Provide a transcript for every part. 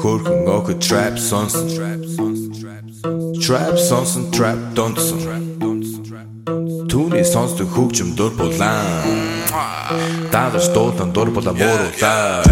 Хөрхөн охид trap сонсон Trap сонсон trap донсон Түүний сонсдог хөгжим дур булаан Дагаж дуулан дур булаа мууруулаа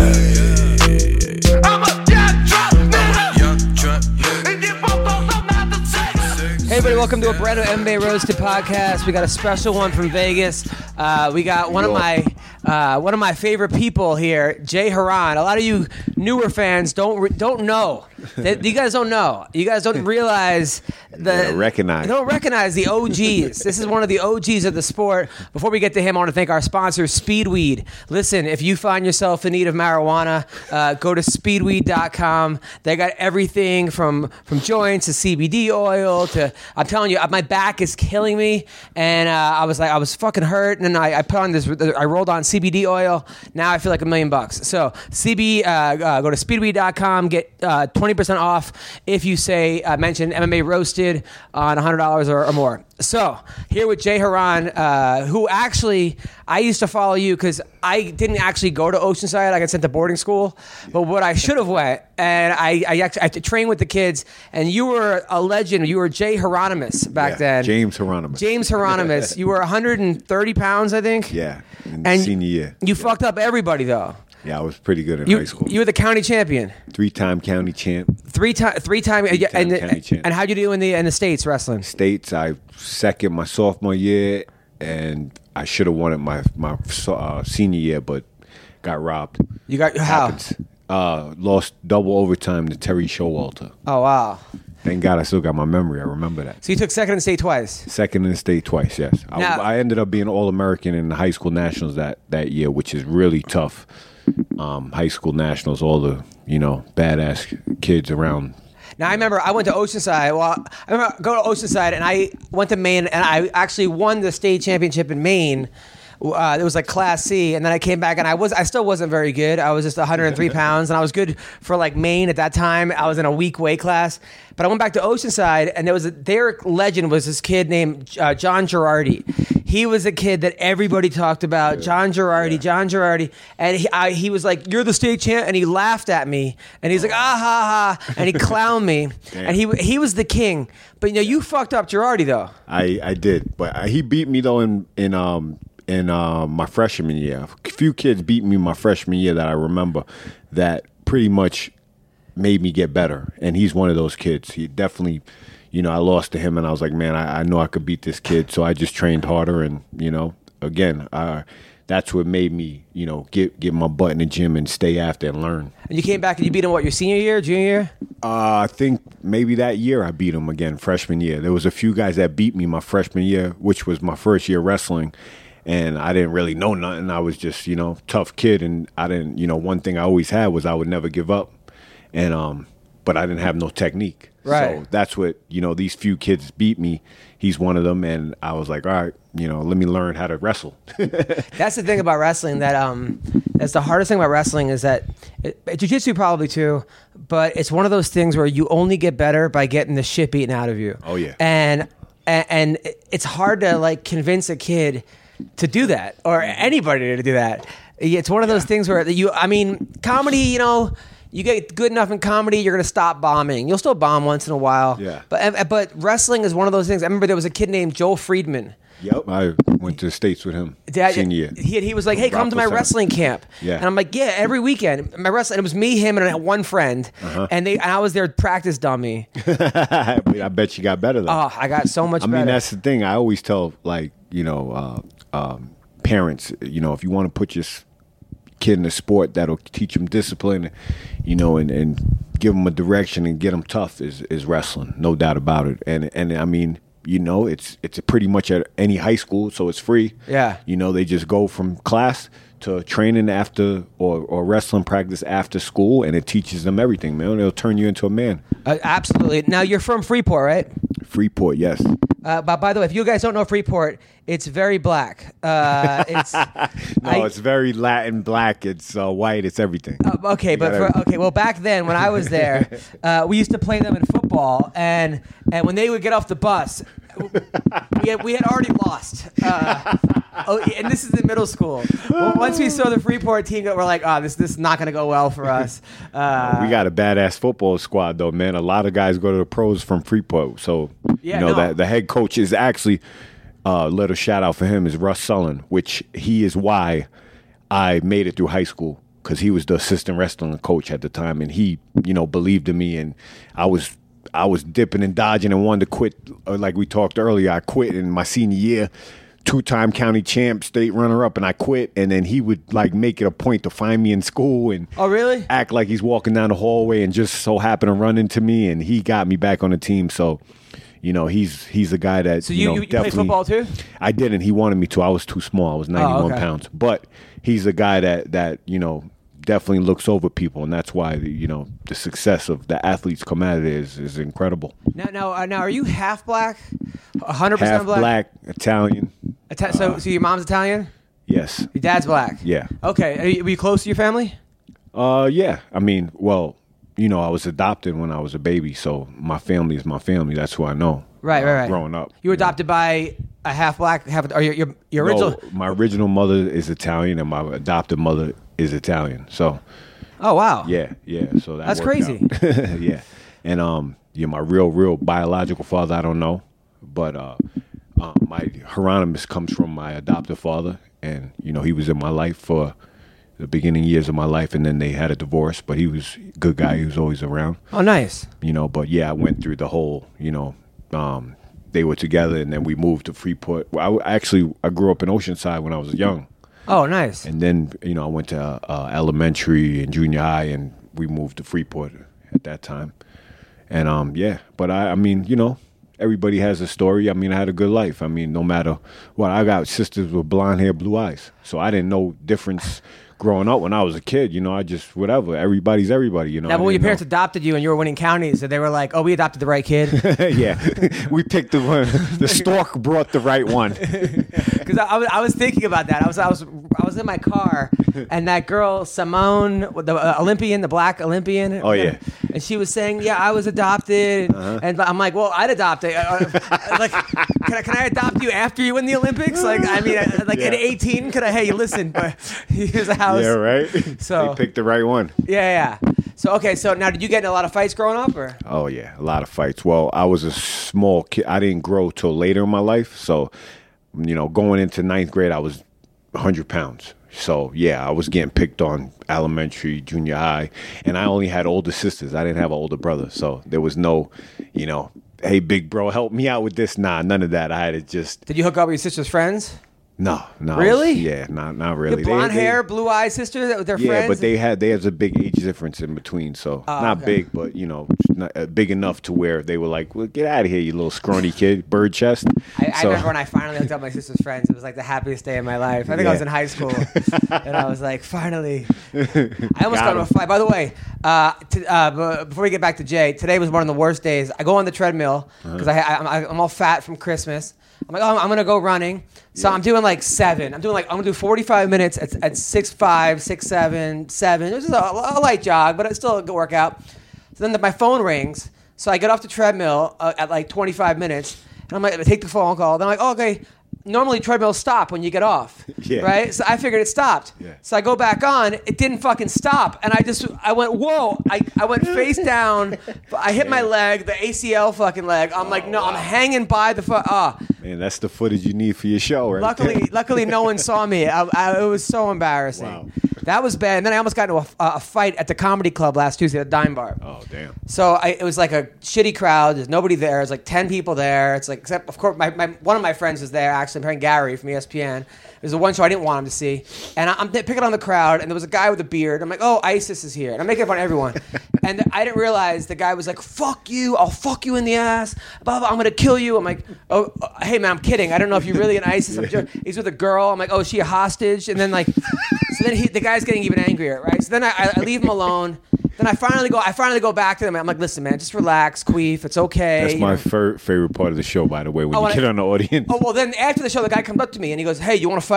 everybody, welcome to a brand new MMA Roasted podcast. We got a special one from Vegas. Uh, we got one of my uh, one of my favorite people here, Jay Haran. A lot of you newer fans don't re- don't know. That you guys don't know. You guys don't realize the Yeah, recognize. Don't recognize the OGs. this is one of the OGs of the sport. Before we get to him, I want to thank our sponsor, Speedweed. Listen, if you find yourself in need of marijuana, uh, go to speedweed.com. They got everything from from joints to CBD oil to I'm telling you, my back is killing me, and uh, I was like, I was fucking hurt, and then I, I put on this, I rolled on CBD oil. Now I feel like a million bucks. So CB, uh, uh, go to speedweed.com, get uh, 20% off if you say uh, mention MMA roasted on $100 or, or more. So here with Jay Haran, uh, who actually I used to follow you because I didn't actually go to Oceanside. I got sent to boarding school, but what I should have went, and I I actually I trained with the kids, and you were a legend. You were Jay Hieronymus back Yeah, then. James Hieronymus. James Hieronymus. you were 130 pounds, I think. Yeah, in And senior year. You fucked up everybody though. Yeah, I was pretty good in You, high school. you were the county champion, Three-time county champ. three time, three time, Three-time and, county champ. and how'd you do in the in the states wrestling? States, I second my sophomore year, and I should have won it my my uh, senior year, but got robbed. You got how? Uh, lost double overtime to Terry Showalter. Oh wow! Thank God I still got my memory. I remember that. So you took second in the state twice. Second in the state twice. Yes, I, I ended up being All American in the high school nationals that that year, which is really tough. Um, high school nationals, all the you know badass kids around. Now I remember I went to Oceanside. Well, I remember go to Oceanside, and I went to Maine, and I actually won the state championship in Maine. Uh, it was like Class C, and then I came back, and I was I still wasn't very good. I was just 103 pounds, and I was good for like Maine at that time. I was in a weak weight class, but I went back to Oceanside, and there was a, their legend was this kid named uh, John Girardi. He was a kid that everybody talked about, John Girardi, John Girardi, and he, I, he was like, "You're the state champ," and he laughed at me, and he's like, "Ah ha ha," and he clowned me, and he he was the king. But you know, you fucked up Girardi though. I I did, but he beat me though in in um in uh, my freshman year. A few kids beat me my freshman year that I remember that pretty much made me get better, and he's one of those kids. He definitely. You know, I lost to him, and I was like, "Man, I, I know I could beat this kid." So I just trained harder, and you know, again, uh, that's what made me, you know, get get my butt in the gym and stay after and learn. And you came back and you beat him what your senior year, junior year? Uh, I think maybe that year I beat him again, freshman year. There was a few guys that beat me my freshman year, which was my first year wrestling, and I didn't really know nothing. I was just, you know, tough kid, and I didn't, you know, one thing I always had was I would never give up, and um, but I didn't have no technique. Right. So that's what you know. These few kids beat me. He's one of them, and I was like, all right, you know, let me learn how to wrestle. That's the thing about wrestling that um that's the hardest thing about wrestling is that it, jiu-jitsu probably too, but it's one of those things where you only get better by getting the shit beaten out of you. Oh, yeah. And and, and it's hard to like convince a kid to do that or anybody to do that. It's one of those things where you I mean, comedy, you know, you get good enough in comedy, you're gonna stop bombing. You'll still bomb once in a while. Yeah. But but wrestling is one of those things. I remember there was a kid named Joel Friedman. yep. I went to the states with him Dad, senior year. He, he was like, "Hey, come to my wrestling camp." Yeah. and I'm like, "Yeah, every weekend." My wrestling. It was me, him, and one friend, Uh-huh. and they. And I was their practice dummy. I bet you got better though. Oh, I got so much I better. mean, that's the thing. I always tell like you know uh, um, parents, you know, if you want to put your kid in a sport that'll teach them discipline, you know, and, and give them a direction and get them tough is is wrestling, no doubt about it. And and I mean, you know, it's it's pretty much at any high school, so it's free. Yeah. You know, they just go from class to training after or, or wrestling practice after school, and it teaches them everything, man. It'll turn you into a man. Uh, absolutely. Now you're from Freeport, right? Freeport, yes. Uh, but by the way, if you guys don't know Freeport, it's very black. Uh, it's No, I- it's very Latin, black. It's uh, white. It's everything. Uh, okay, but gotta- for, okay, well, back then when I was there, uh, we used to play them in football, and and when they would get off the bus, we had, we had already lost. Uh, oh, and this is in middle school. Well, once we saw the Freeport team, we're like, oh, this this is not going to go well for us. Uh, we got a badass football squad, though, man. A lot of guys go to the pros from Freeport, so Yeah, you know no. that the head coach is actually. Uh, little shout out for him is Russ Sullen, which he is why I made it through high school because he was the assistant wrestling coach at the time, and he, you know, believed in me, and I was. I was dipping and dodging and wanted to quit. Uh, like we talked earlier, I quit in my senior year, two-time county champ, state runner-up, and I quit. And then he would like make it a point to find me in school and oh, really? act like he's walking down the hallway and just so happened to run into me and he got me back on the team so you know he's he's a guy that So you, know, you, you play football too? I didn't he wanted me to I was too small I was 91 Oh, okay. pounds but he's a guy that that you know definitely looks over people and that's why you know the success of the athletes come out of it is is incredible Now, now, uh, now, are you half black? hundred percent black. black Italian Ita- so, so your mom's Italian, yes your dad's black. yeah Okay. Are you, were you close to your family? Uh, yeah. I mean, well, you know, I was adopted when I was a baby, so my family is my family. That's who I know. Right, uh, right, right. Growing up, You were know. adopted by a half black, half or your your, your original. No, my original mother is Italian, and my adopted mother is Italian. So Oh wow. yeah, yeah. So that That's crazy. yeah, and um, yeah, my real, real biological father, I don't know, but uh, uh, my Hieronymus comes from my adoptive father, and you know, he was in my life for the beginning years of my life, and then they had a divorce. But he was a good guy. He was always around. Oh nice. you know but yeah i went through the whole you know um they were together and then we moved to freeport well, i actually i grew up in oceanside when i was young Oh nice. and then you know i went to uh, elementary and junior high and we moved to freeport at that time. And um yeah but i i mean you know everybody has a story. I mean i had a good life. I mean no matter what i got sisters with blonde hair blue eyes. So i didn't know difference growing up when i was a kid you know i just whatever everybody's everybody you know Now, but when your didn't know. parents adopted you and you were winning counties, so they were like, "Oh, we adopted the right kid." yeah, we picked the one. The stork brought the right one. Because I, I, was, I was thinking about that. I was I was I was in my car, and that girl Simone, the uh, Olympian, the black Olympian. Oh, yeah. And she was saying, "Yeah, I was adopted," Uh-huh. and I'm like, "Well, I'd adopt it. Uh, uh, like, can I, can I adopt you after you win the Olympics? Like, I mean, like at 18, could I? Hey, listen, but here's a house. Yeah, right. So- they picked the right one. Yeah, yeah. So okay, so now did you get in a lot of fights growing up, or? Oh yeah, a lot of fights. Well, I was a small kid. I didn't grow till later in my life. So, you know, going into ninth grade, I was 100 pounds. So yeah, I was getting picked on elementary, junior high, and I only had older sisters. I didn't have an older brother, so there was no, you know, hey big bro, help me out with this. Nah, none of that. I had to just Did you hook up with your sister's friends? No, no. Really? Yeah, not not really. Your blonde They- they- hair, blue eyed sister they're Yeah, friends. but they had they had a big age difference in between, so not Oh, okay. big, but you know, not, uh, big enough to where they were like, "Well, get out of here, you little scrawny kid, bird chest." I, I remember when I finally hooked up my sister's friends. It was like the happiest day of my life. I think I was in high school, and I was like, finally. I almost Got got a fight. By the way, uh, t- uh, before we get back to Jay, today was one of the worst days. I go on the treadmill because I, I, I'm, I'm all fat from Christmas. I'm like, oh, I'm gonna go running. So I'm doing like seven. I'm doing like I'm gonna do 45 minutes at, at six five, six seven, seven. This is a, a light jog, but it's still a good workout. So then the, my phone rings. So I get off the treadmill uh, at like 25 minutes, and I'm like, I take the phone call. Then I'm like, oh, okay. Normally treadmills stop when you get off, Yeah. right? So I figured it stopped. Yeah. So I go back on. It didn't fucking stop, and I just I went whoa. I, I went face down. I hit my leg, the ACL fucking leg. I'm like no, I'm hanging by the fu- ah. Man, that's the footage you need for your show, right? Luckily, luckily, no one saw me. I, I, it was so embarrassing. Wow. That was bad. And then I almost got into a, a fight at the comedy club last Tuesday at the Dime Bar. Oh damn. So I, it was like a shitty crowd. There's nobody there. It's like ten people there. It's like except of course my, my one of my friends was there. Actually, I'm friend Gary from ESPN. Was the one show I didn't want him to see. And I, I'm picking on the crowd, and there was a guy with a beard. I'm like, oh, ISIS is here, and I'm making fun of everyone. and I didn't realize the guy was like, fuck you, I'll fuck you in the ass. Blah blah. I'm gonna kill you. I'm like, oh, uh, hey man, I'm kidding. I don't know if you're really an ISIS. I'm joking. He's with a girl. I'm like, oh, is she a hostage? And then like, so then he, the guy's getting even angrier, right? So then I, I leave him alone. Then I finally go. I finally go back to them. I'm like, listen, man, just relax, queef. It's okay. That's my fir- favorite part of the show, by the way. When Oh, you and get I- on the audience, Oh well, then after the show, the guy comes up to me and he goes, "Hey, you want to fight?"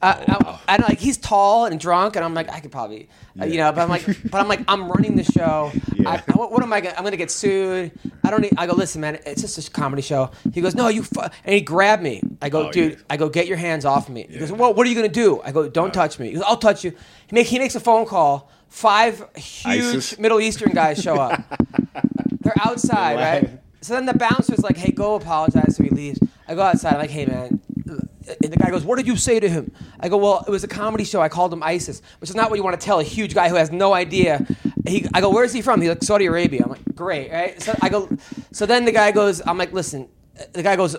Uh, I- and like he's tall and drunk, and I'm like, I could probably, uh, you know, but I'm like, but I'm like, I'm running the show. Yeah. I, what, what am I? Gonna, I'm gonna get sued. I don't. Need, I go, listen, man, it's just a comedy show. He goes, no, you. And he grabbed me. I go, Oh, dude. yeah. I go, get your hands off me. He goes, well, what are you gonna do? I go, don't touch me. He goes, I'll touch you. He make he makes a phone call. Five huge ISIS? Middle Eastern guys show up. They're outside, right? So then the bouncer's like, "Hey, go apologize." So he leaves. I go outside. I'm like, "Hey, man." And the guy goes, "What did you say to him?" I go, "Well, it was a comedy show. I called him ISIS, which is not what you want to tell a huge guy who has no idea." He, I go, "Where's he from?" He's like, "Saudi Arabia." I'm like, "Great, right?" So I go, so then the guy goes, "I'm like, listen." The guy goes,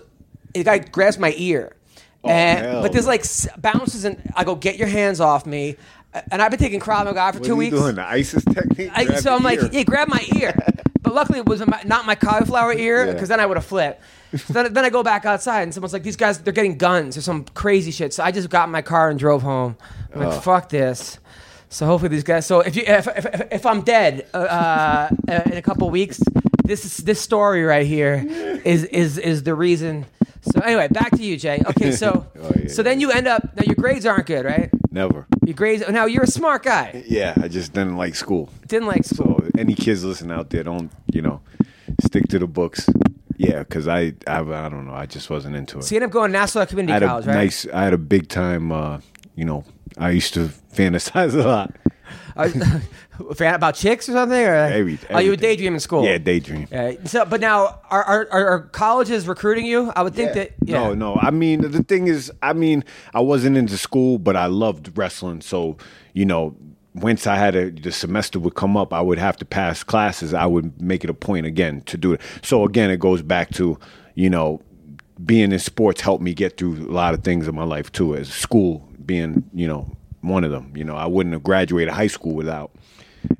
the guy grabs my ear, oh, and hell but there's like s- bounces and I go, "Get your hands off me." And I've been taking Krav Maga for what two are you weeks. doing? The ISIS technique? I, so I'm like, yeah, grab my ear. But luckily, it was my, not my cauliflower ear Yeah. because then I would have flipped. So then, then I go back outside and someone's like, these guys, they're getting guns or some crazy shit. So I just got in my car and drove home. I'm like, Oh. fuck this. So hopefully these guys. So if you if, if, if, if I'm dead uh, uh, in a couple weeks, this is this story right here is is is the reason. So anyway, back to you, Jay. Okay, so Oh, yeah, so then you end up now your grades aren't good, right? Never. Your grades now you're a smart guy. Yeah, I just didn't like school. Didn't like school. So any kids listening out there, don't you know, stick to the books. Yeah, because I, I I don't know, I just wasn't into it. So you end up going to Nassau I Community had College, a right? nice, I had a big time. Uh, you know, I used to fantasize a lot. Fan about chicks or something? Or Every- oh, you would daydream in school. Yeah, daydream. Yeah. So, but now are, are are colleges recruiting you? I would think that. Yeah. No, no. I mean, the thing is, I mean, I wasn't into school, but I loved wrestling. So, you know, once I had a, the semester would come up, I would have to pass classes. I would make it a point again to do it. So again, it goes back to, you know, being in sports helped me get through a lot of things in my life too. As school being, you know, one of them. You know, I wouldn't have graduated high school without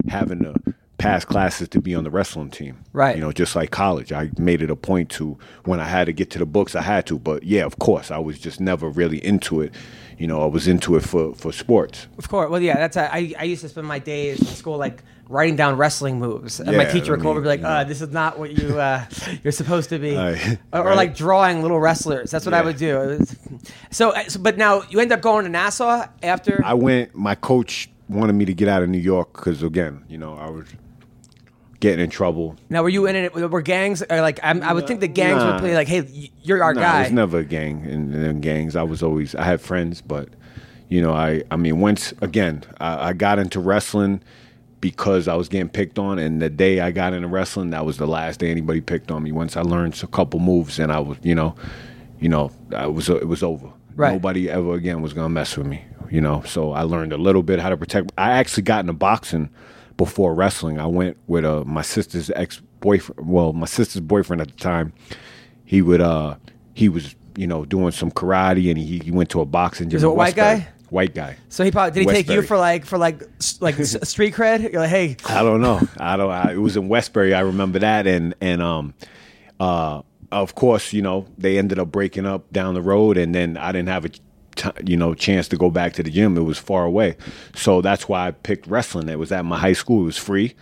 having to pass classes to be on the wrestling team. Right. You know, just like college. I made it a point to when I had to get to the books, I had to. But yeah, of course, I was just never really into it. You know, I was into it for for sports. Of course. Well, yeah. That's I. I used to spend my days in school like writing down wrestling moves, and my Yeah, teacher would come over and be like, uh, "This is not what you uh, you're supposed to be," or, or right. like drawing little wrestlers. That's what I Yeah. would do. It was- so, uh, so, but now you end up going to Nassau after. I went. My coach wanted me to get out of New York because again, you know, I was getting in trouble. now, were you in it? Were gangs? Or like, I'm, I would think the gangs would Nah. play like, "Hey, y- you're our guy." it was never a gang in, in gangs. I was always I had friends, but you know, I I mean, once again, I, I got into wrestling because I was getting picked on, and the day I got into wrestling, that was the last day anybody picked on me. Once I learned a couple moves, and I was, you know, you know, I was it was over. Right. Nobody ever again was gonna mess with me. You know, so I learned a little bit how to protect. I actually got into boxing before wrestling. I went with uh, my sister's ex boyfriend. Well, my sister's boyfriend at the time. He would uh he was you know doing some karate, and he, he went to a boxing gym. Is it a white guy? White guy. So he probably did he take you Westbury. for like for like s- like s- street cred? You're like, hey, I don't know. I don't. I, it was in Westbury. I remember that, and and um, uh, of course, you know, they ended up breaking up down the road, and then I didn't have a, t- you know, chance to go back to the gym. It was far away, so that's why I picked wrestling. It was at my high school. It was free,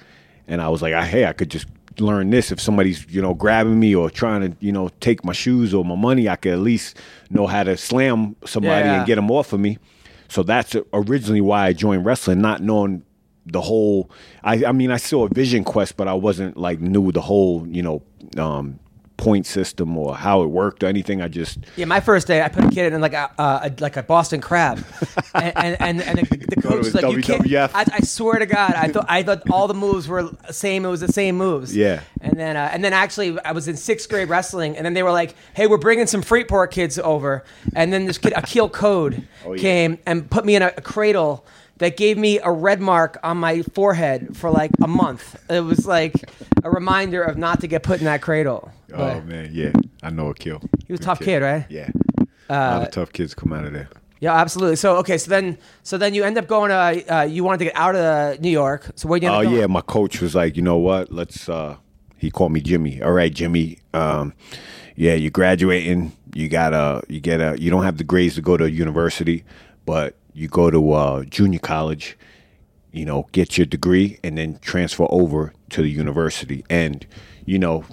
and I was like, I, hey, I could just learn this. If somebody's you know grabbing me or trying to you know take my shoes or my money, I could at least know how to slam somebody Yeah. and get them off of me. So that's originally why I joined wrestling, not knowing the whole. I, I mean, I saw a Vision Quest, but I wasn't like knew the whole, you know, um, point system or how it worked or anything. I just Yeah, my first day, I put a kid in like a, uh, a like a Boston crab, and and and, and the, the coach was like, "You can't." WWF. I, I swear to God, I thought I thought all the moves were same. It was the same moves. Yeah. And then uh, and then actually, I was in sixth grade wrestling, and then they were like, "Hey, we're bringing some Freeport kids over," and then this kid Akil Code Oh, yeah. came and put me in a, a cradle. That gave me a red mark on my forehead for like a month. It was like a reminder of not to get put in that cradle. Oh But man, yeah, I know a kill. he was a tough kid, right? Yeah, a lot of tough kids come out of there. Yeah, absolutely. So okay, so then so then you end up going to uh, you wanted to get out of uh, New York. So where do you Oh yeah, my coach was like, you know what? Let's. uh He called me Jimmy. All right, Jimmy. Um, yeah, you're graduating. You gotta. You get a. You don't have the grades to go to university, but you go to uh, junior college. You know, get your degree and then transfer over to the university. And you know,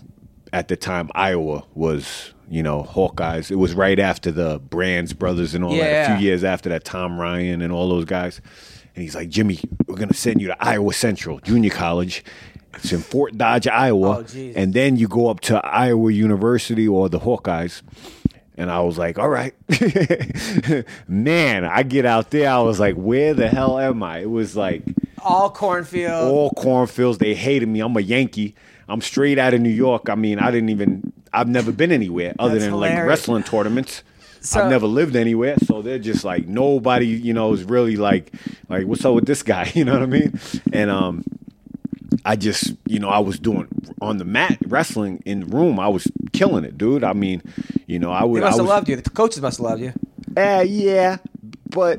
at the time, Iowa was. You know, Hawkeyes. It was right after the Brands brothers and all that. A few years after that, Tom Ryan and all those guys. And he's like, Jimmy, we're gonna send you to Iowa Central Junior College. It's in Fort Dodge, Iowa. Oh, and then you go up to Iowa University or the Hawkeyes. And I was like, all right. Man, I get out there. I was like, where the hell am I? It was like all cornfields. all cornfields. They hated me. I'm a Yankee. I'm straight out of New York. I mean, I didn't even, I've never been anywhere other That's than like wrestling tournaments. So- I've never lived anywhere, so they're just like nobody, you know, is really like, like what's up with this guy? You know what I mean? And um, I just, you know, I was doing on the mat wrestling in the room. I was killing it, dude. I mean, you know, I would. they must I have was, loved you. The coaches must have loved you. uh, yeah, but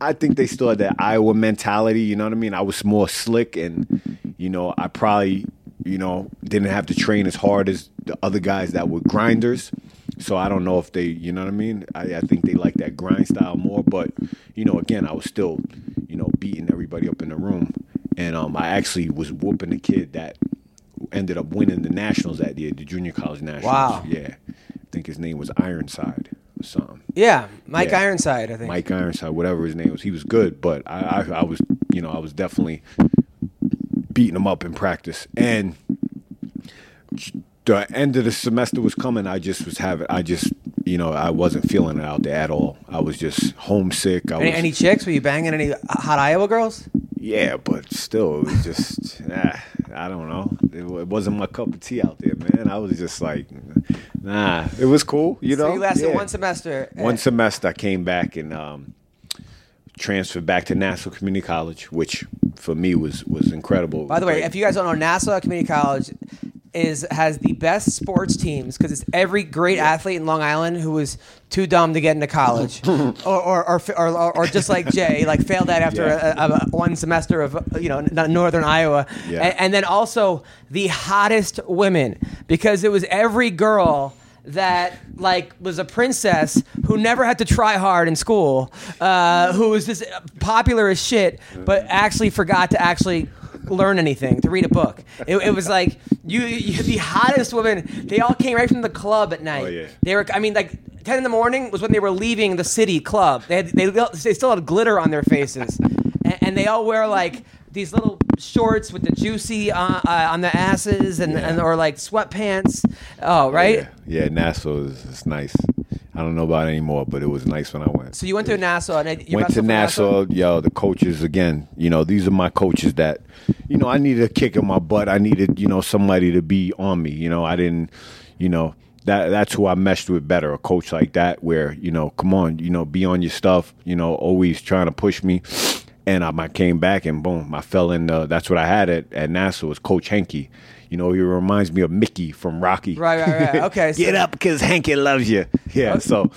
I think they still had that Iowa mentality. You know what I mean? I was more slick, and you know, I probably, you know, didn't have to train as hard as the other guys that were grinders. So I don't know if they, you know what I mean? I, I think they like that grind style more. But you know, again, I was still, you know, beating everybody up in the room, and um, I actually was whooping the kid that ended up winning the nationals that year, the junior college nationals. Wow. Yeah, I think his name was Ironside or something. Yeah, Mike Yeah. Ironside, I think. Mike Ironside, whatever his name was, he was good, but I, I, I was, you know, I was definitely beating him up in practice. And the end of the semester was coming. I just was having, I just, you know, I wasn't feeling it out there at all. I was just homesick. I Any, was, any chicks? Were you banging any hot Iowa girls? Yeah, but still, it was just, ah, I don't know. It, it wasn't my cup of tea out there, man. I was just like, nah, it was cool, you know. so you lasted Yeah. one semester. One semester, I came back and um, transferred back to Nassau Community College, which for me was was incredible. By the way, if you guys don't know, Nassau Community College is has the best sports teams because it's every great athlete in Long Island who was too dumb to get into college, or, or, or, or, or just like Jay, like failed that after Yeah. a, a, one semester of you know northern Iowa, Yeah. and, and then also the hottest women because it was every girl that like was a princess who never had to try hard in school, uh, who was just popular as shit, but actually forgot to actually learn anything to read a book. It, it was like you, you, the hottest women. They all came right from the club at night. Oh, yeah. They were. I mean, like ten in the morning was when they were leaving the city club. They had, they they still had glitter on their faces, and, and they all wear like. These little shorts with the juicy uh, uh, on the asses and, and or like sweatpants. Oh, right. yeah, yeah, Nassau is, is nice. I don't know about it anymore, but it was nice when I went. So you went to Nassau and you went to for Nassau, yo, the coaches again. You know, these are my coaches that, you know, I needed a kick in my butt. I needed, you know, somebody to be on me. You know, I didn't, you know, that that's who I meshed with better. A coach like that, where you know, come on, you know, be on your stuff. You know, always trying to push me. And um, I came back and boom, I fell in. The, that's what I had at, at Nassau was Coach Henke. You know, he reminds me of Mickey from Rocky. Right, right, right. Okay, so- Get up, because Henke loves you. Yeah. So,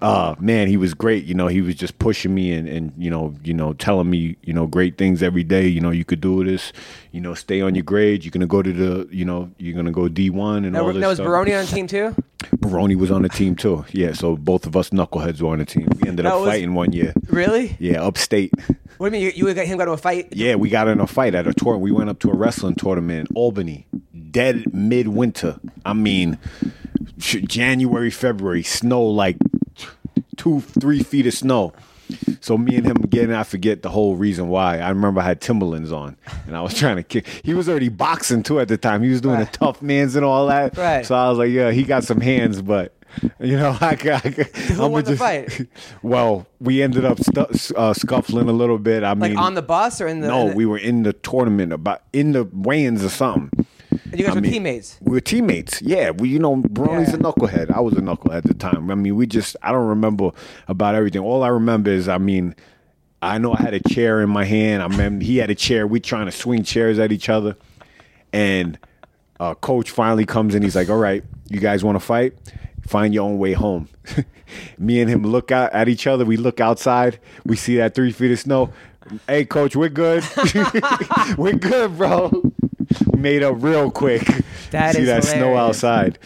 uh, man, he was great. You know, he was just pushing me and, and you know, you know, telling me, you know, great things every day. You know, you could do this. You know, stay on your grades. You're gonna go to the, you know, you're gonna go D1 and Now, all this now was stuff. Baroni on the team too? Baroni was on the team too. Yeah. So both of us knuckleheads were on the team. We ended That up was- fighting one year. Really? Yeah, upstate. What do you mean? You, you got him got to a fight? Yeah, we got in a fight at a tour. We went up to a wrestling tournament in Albany, dead midwinter. I mean, January, February, snow like two, three feet of snow. So me and him again, I forget the whole reason why. I remember I had Timberlands on, and I was trying to kick. He was already boxing too at the time. He was doing Right. the tough mans and all that. Right. So I was like, yeah, he got some hands, but. You know, I, got- Who I'm won the just, fight? Well, we ended up stu- uh, scuffling a little bit. I Like mean, on the bus or in the? no, in the- we were in the tournament about in the weigh-ins or something. And you guys I were mean, teammates. We were teammates. Yeah, we you know Baroni's Yeah. a knucklehead. I was a knucklehead at the time. I mean, we just I don't remember about everything. All I remember is I mean, I know I had a chair in my hand. I remember he had a chair. We trying to swing chairs at each other, and uh, coach finally comes in. He's like, "All right, you guys want to fight? Find your own way home." Me and him look out at each other. We look outside. We see that three feet of snow. Hey, coach, we're good. we're good, bro. Made up real quick. That see is that snow hilarious. outside.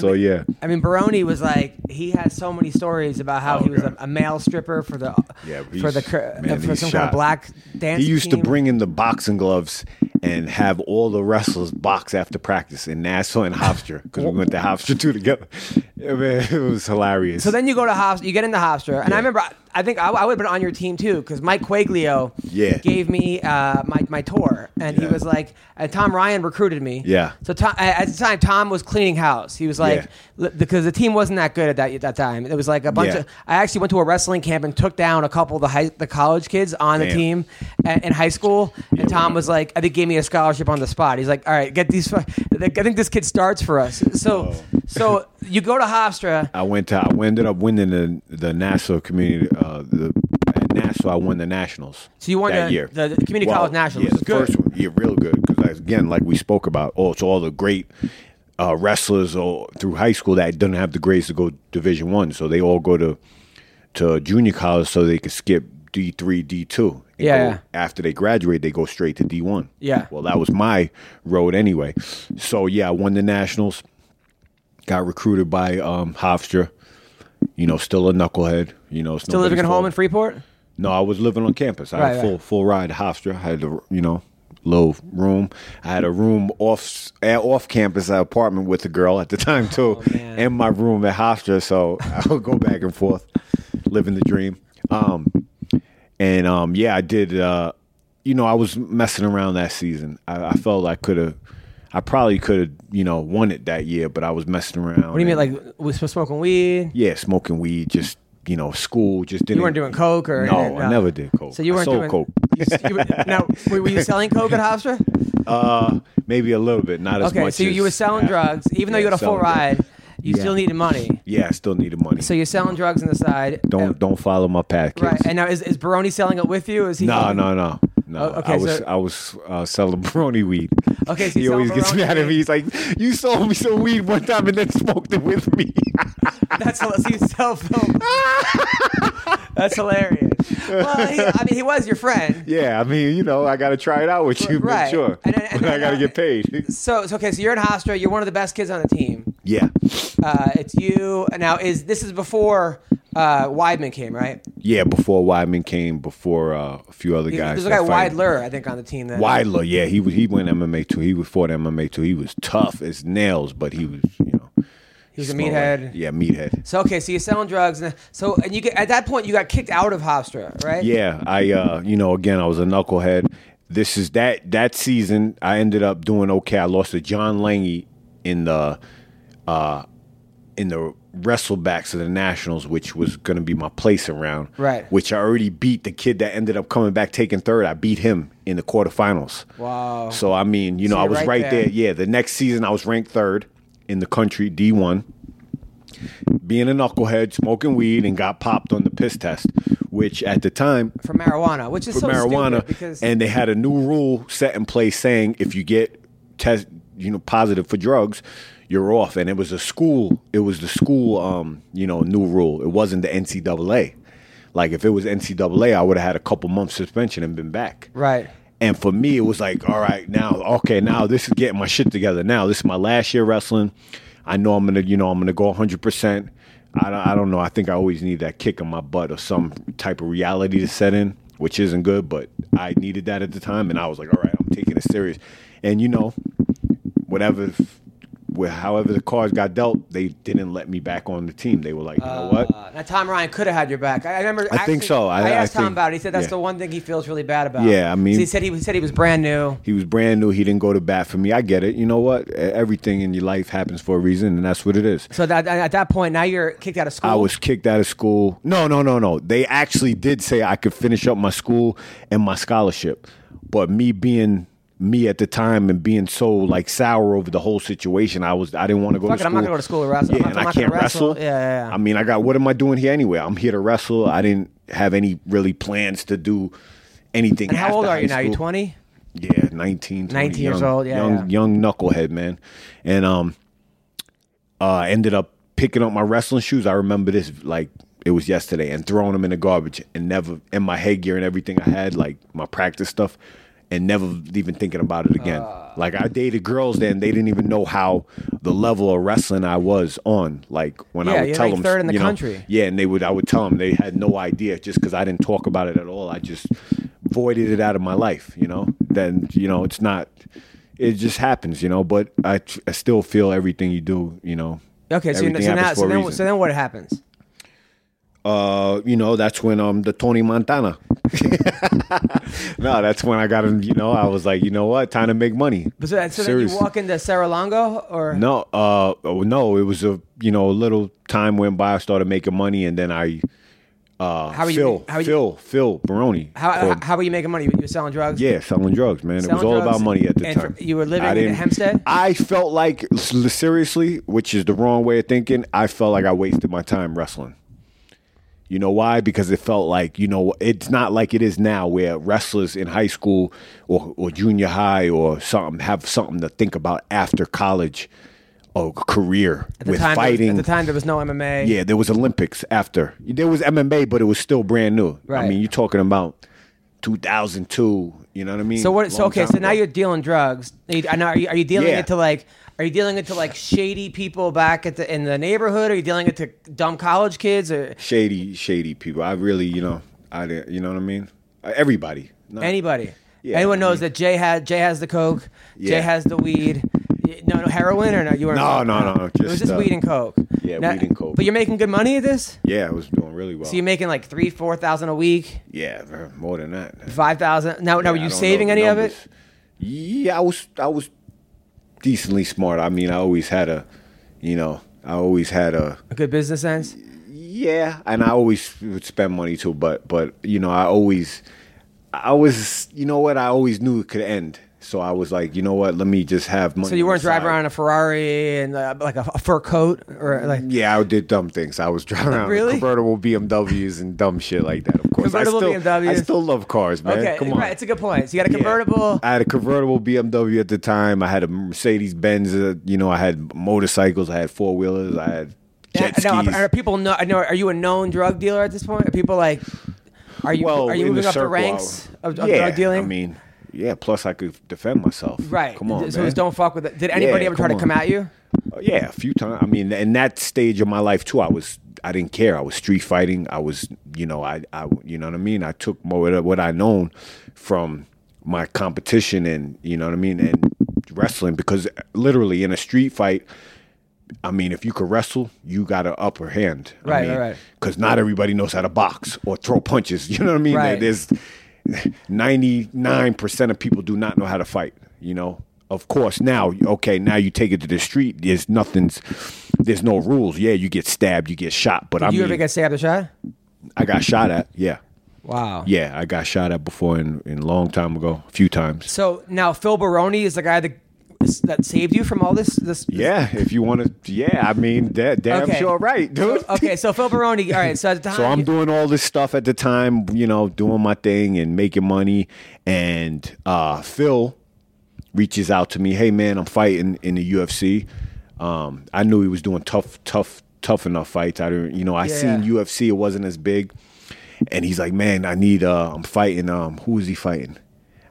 So mean- yeah, I mean, Baroni was like he has so many stories about how Oh, he was a, a male stripper for the Yeah, for the uh, man, for some kind of black dance. he used team. to bring in the boxing gloves and have all the wrestlers box after practice in Nassau and Hofstra because we went to Hofstra too together. Yeah, it was hilarious. So then you go to Hofstra, you get into Hofstra, and I remember I think I, I would have been on your team too because Mike Quaglio Yeah. gave me uh, my my tour, and he Yeah. was like, and Tom Ryan recruited me. Yeah. So Tom, at at the time, Tom was cleaning house. He was like, li- because the team wasn't that good at that at that time. It was like a bunch Yeah. of. I actually went to a wrestling camp and took down a couple of the high, the college kids on the Damn. team a- in high school, and Tom was like, I think gave me a scholarship on the spot. He's like, all right, get these. fu- I think this kid starts for us. So Oh. so you go to Hofstra. I went to I ended up winning the the Nassau community uh, the at Nassau I won the nationals. So you won that the- year. the- the community college nationals, Yeah, the good. first one. Yeah, real good because again, like we spoke about, oh, it's all the great uh, wrestlers or through high school that don't have the grades to go Division One, so they all go to to junior college so they can skip D three, D two. Yeah, yeah. After they graduate, they go straight to D one. Yeah. Well, that was my road anyway. So yeah, I won the nationals. Got recruited by um, Hofstra. You know, still a knucklehead. You know, Still living at nobody's home in Freeport? No, I was living on campus. I Right, had full right. full ride to Hofstra. I had a you know little room. I had a room off off campus, an apartment with a girl at the time too, Oh, and my room at Hofstra. So I would go back and forth, living the dream. Um, and um, yeah, I did. Uh, you know, I was messing around that season. I, I felt I could have. I probably could have, you know, won it that year, but I was messing around. What do you mean, like was smoking weed? Yeah, smoking weed, just you know, school, just didn't. You weren't doing coke or No, anything? I never did coke. So you weren't doing coke. You, you were, now, were, you selling coke at Hofstra? Uh, maybe a little bit, not as Okay, much. Okay, so you, were selling after. drugs, even though Yeah, you had a full drugs. ride. You Yeah. still needed money, Yeah, I still needed money. so you're selling drugs on the side. don't Uh, don't follow my path, kids. right. And now is, is Baroni selling it with you? Is he? no, no, no, no. Oh, okay, I was so- I was uh, selling Baroni weed. Okay, so he always gets Baroni mad at me. He's like, "You sold me some weed one time and then smoked it with me." That's so you sell film. That's hilarious. Well, he, I mean, he was your friend. yeah, I mean, you know, I got to try it out with you, Right. sure. And then- and but I got to uh, get paid. So, so okay, so you're in Hofstra. You're one of the best kids on the team. yeah, Uh, it's you now. Is this is before uh, Weidman came, right? yeah. Before Weidman came, before uh, a few other guys. There's a guy. Weidler, I think, on the team. Then. Weidler, yeah, he was he went MMA too. He was fought MMA too. He was tough as nails, but he was, you know, He was a meathead. Yeah, meathead. So okay, so you're selling drugs, and so and you get at that point you got kicked out of Hofstra, right? Yeah, I uh, you know, again, I was a knucklehead. This is that that season. I ended up doing okay. I lost to John Lange in the uh, in the wrestlebacks of the Nationals, which was going to be my place around. Right. Which I already beat the kid that ended up coming back taking third. I beat him in the quarterfinals. Wow. So I mean, you know, So I was right right, there. there. Yeah, the next season I was ranked third in the country, D one. Being a knucklehead, smoking weed, and got popped on the piss test, which at the time For marijuana, which is for so marijuana, stupid because and they had a new rule set in place saying if you get test, you know, positive for drugs, you're off. And it was a school. It was the school, um, you know, new rule. It wasn't the NCAA. Like if it was NCAA, I would have had a couple months suspension and been back. right. And for me, it was like, all right, now, okay, now this is getting my shit together. Now this is my last year wrestling. I know I'm gonna, you know, I'm gonna go 100. percent I don't, I don't know. I think I always need that kick in my butt or some type of reality to set in, which isn't good, but I needed that at the time, and I was like, all right, I'm taking it serious. And you know, whatever, however the cards got dealt, they didn't let me back on the team. They were like, you know what? Uh, now Tom Ryan could have had your back. I, I remember. I think so. I- I, I asked Tom think- about it. He said that's yeah. the one thing he feels really bad about. Yeah, I mean- So he said he, was- said he was brand new. He was brand new. He didn't go to bat for me. I get it. You know what? E- Everything in your life happens for a reason, and that's what it is. So that at that point, now you're kicked out of school. I was kicked out of school. No, no, no, no. They actually did say I could finish up my school and my scholarship. But me being me at the time and being so like sour over the whole situation. I was I didn't want to go Fuck to it, school. I'm not gonna go to school to wrestle. Yeah, I'm and not- I'm I can't wrestle. wrestle. Yeah, yeah, yeah. I mean, I got what am I doing here anyway? I'm here to wrestle. I didn't have any really plans to do anything. And how old are you now? You school. 20? Yeah, 19, 20, 19 years old, yeah, young, yeah. young knucklehead, man. And um, uh, ended up picking up my wrestling shoes. I remember this like it was yesterday, and throwing them in the garbage, and never in my headgear and everything I had, like my practice stuff, and never even thinking about it again. Uh. like I dated girls then, they didn't even know how the level of wrestling I was on. Like when Yeah, I would tell like them, third in the you know, country. yeah, and they would I would tell them they had no idea just because I didn't talk about it at all. I just voided it out of my life, you know. Then you know it's not. It just happens, you know. But I, I still feel everything you do, you know. Okay, so, you- everything so now, so then, so then what happens? uh, you know, that's when um the Tony Montana. no, that's when I got him. You know, I was like, you know what, time to make money. So, so then you walk into Serra-Longo or No, uh, oh, no, it was a you know a little time went by. I started making money, and then I, uh, How are you- Phil, how are you- Phil, Phil Baroni. how, how, called- how were you making money? You were selling drugs? Yeah, selling drugs, man. it was all about money at the and time. you were living I in Hempstead? I felt like, seriously, which is the wrong way of thinking, I felt like I wasted my time wrestling. You know why? Because it felt like, you know, it's not like it is now where wrestlers in high school or, or junior high or something have something to think about after college or career with time, fighting. At the time, there was no MMA. Yeah, there was Olympics after. There was MMA, but it was still brand new. Right. I mean, you're talking about 2002. You know what I mean? So what? So Long okay. time So now ago. you're dealing drugs. You- Are you, are you dealing Yeah. it to like? Are you dealing it to like shady people back at the in the neighborhood? Are you dealing it to dumb college kids or shady, shady people. I really, you know, I didn't. You know what I mean? Uh, Everybody. Not- anybody? Yeah, Anyone I knows that Jay had Jay has the coke. Jay Yeah. has the weed. No, no heroin or no? You weren't. No, no, no, it was just, just uh, weed and coke. Yeah, weed and coke. But you're making good money at this. Yeah, I was doing really well. So you're making like three, four thousand a week, yeah, uh, more than that. five thousand. Now, now, were you saving any of it? Yeah, I was. I was decently smart. I mean, I always had a, you know, I always had a. A good business sense. Yeah, and I always would spend money too, but but you know, I always, I was, you know what, I always knew it could end. So I was like, you know what, let me just have money. So you weren't driving around in a Ferrari and uh, like a, a fur coat or like. Yeah, I did dumb things. I was driving around Really? convertible BMWs and dumb shit like that. Of course, Convertible I still, BMWs. I still love cars, man. Okay, Come on. right. It's a good point. So you got a Yeah. convertible. I had a convertible BMW at the time. I had a Mercedes Benz. Uh, you know, I had motorcycles. I had four wheelers. I had jet Yeah, skis. now, are people know? I know. Are you a known drug dealer at this point? Are people like? Are you well, are you moving up circle, the ranks of, of yeah, drug dealing? I mean, yeah. Plus, I could defend myself. right. Come on, so man. don't fuck with it. Did anybody Yeah, ever try to come come at you? Uh, Yeah, a few times. I mean, in that stage of my life too, I was I didn't care. I was street fighting. I was, you know, I, I you know what I mean. I took more of what I known from my competition, and you know what I mean, and wrestling because literally in a street fight. I mean, if you could wrestle, you got an upper hand. Right, I mean, right, right. Because not everybody knows how to box or throw punches. You know what I mean? Right. There's 99% of people do not know how to fight, you know? Of course, now, okay, now you take it to the street. There's nothing's, there's no rules. Yeah, you get stabbed, you get shot. But Did I you mean, ever get stabbed or shot? I got shot at. Yeah. Wow. Yeah, I got shot at before in, in a long time ago, a few times. So now Phil Baroni is the guy that that saved you from all this. This. Yeah, if you want to, yeah, I mean, that, damn Okay. sure right, dude. Okay, so Phil Baroni. All right. So at the time. So I'm doing all this stuff at the time, you know, doing my thing and making money. And uh, Phil reaches out to me, hey man, I'm fighting in the UFC. Um, I knew he was doing tough, tough, tough enough fights. I didn't, you know, I Yeah, seen. UFC, it wasn't as big. And he's like, man, I need, uh, I'm fighting. Um, who was he fighting?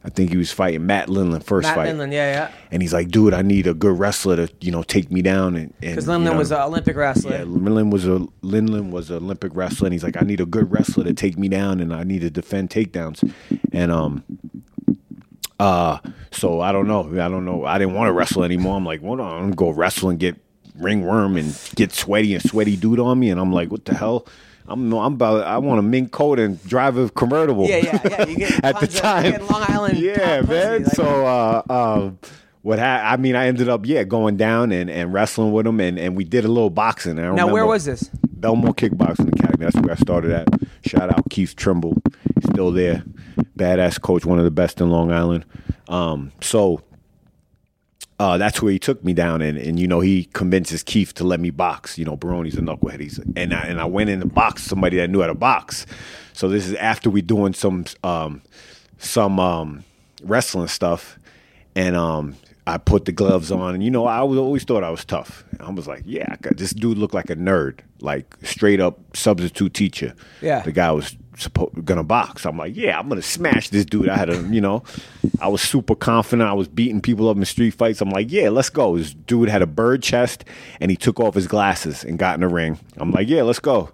I think he was fighting Matt Lindland first Matt fight. Lindland. Yeah, yeah. And he's like, dude, I need a good wrestler to, you know, take me down. And Because and, Lindland you know, was an Olympic wrestler. yeah, Lindland was a Lindland was an Olympic wrestler, and he's like, I need a good wrestler to take me down, and I need to defend takedowns, and um, uh, so I don't know, I don't know, I didn't want to wrestle anymore. I'm like, well, no, I'm gonna go wrestle and get ringworm and get sweaty and sweaty dude on me, and I'm like, what the hell? I'm I'm about I want a mink coat and drive a convertible. Yeah, yeah, yeah. You get at the time. Long Island Yeah, man. like- so uh, um, what ha- I mean, I ended up yeah going down and, and wrestling with him, and, and we did a little boxing. Now, where was this? Bellmore Kickboxing Academy. That's where I started at. Shout out Keith Trimble, still there, badass coach, one of the best in Long Island. Um, so uh, that's where he took me down, and, and you know he convinces Keith to let me box. You know, Baroni's a knucklehead. He's and I, and I went in to box somebody that knew how to box. So this is after we doing some um, some um, wrestling stuff, and um, I put the gloves on, and you know I was always thought I was tough. I was like, yeah, this dude looked like a nerd, like straight up substitute teacher. Yeah. the guy was gonna box. I'm like, yeah, I'm gonna smash this dude. I had a, you know, I was super confident. I was beating people up in street fights. I'm like, yeah, let's go. This dude had a bird chest, and he took off his glasses and got in the ring. I'm like, yeah, let's go.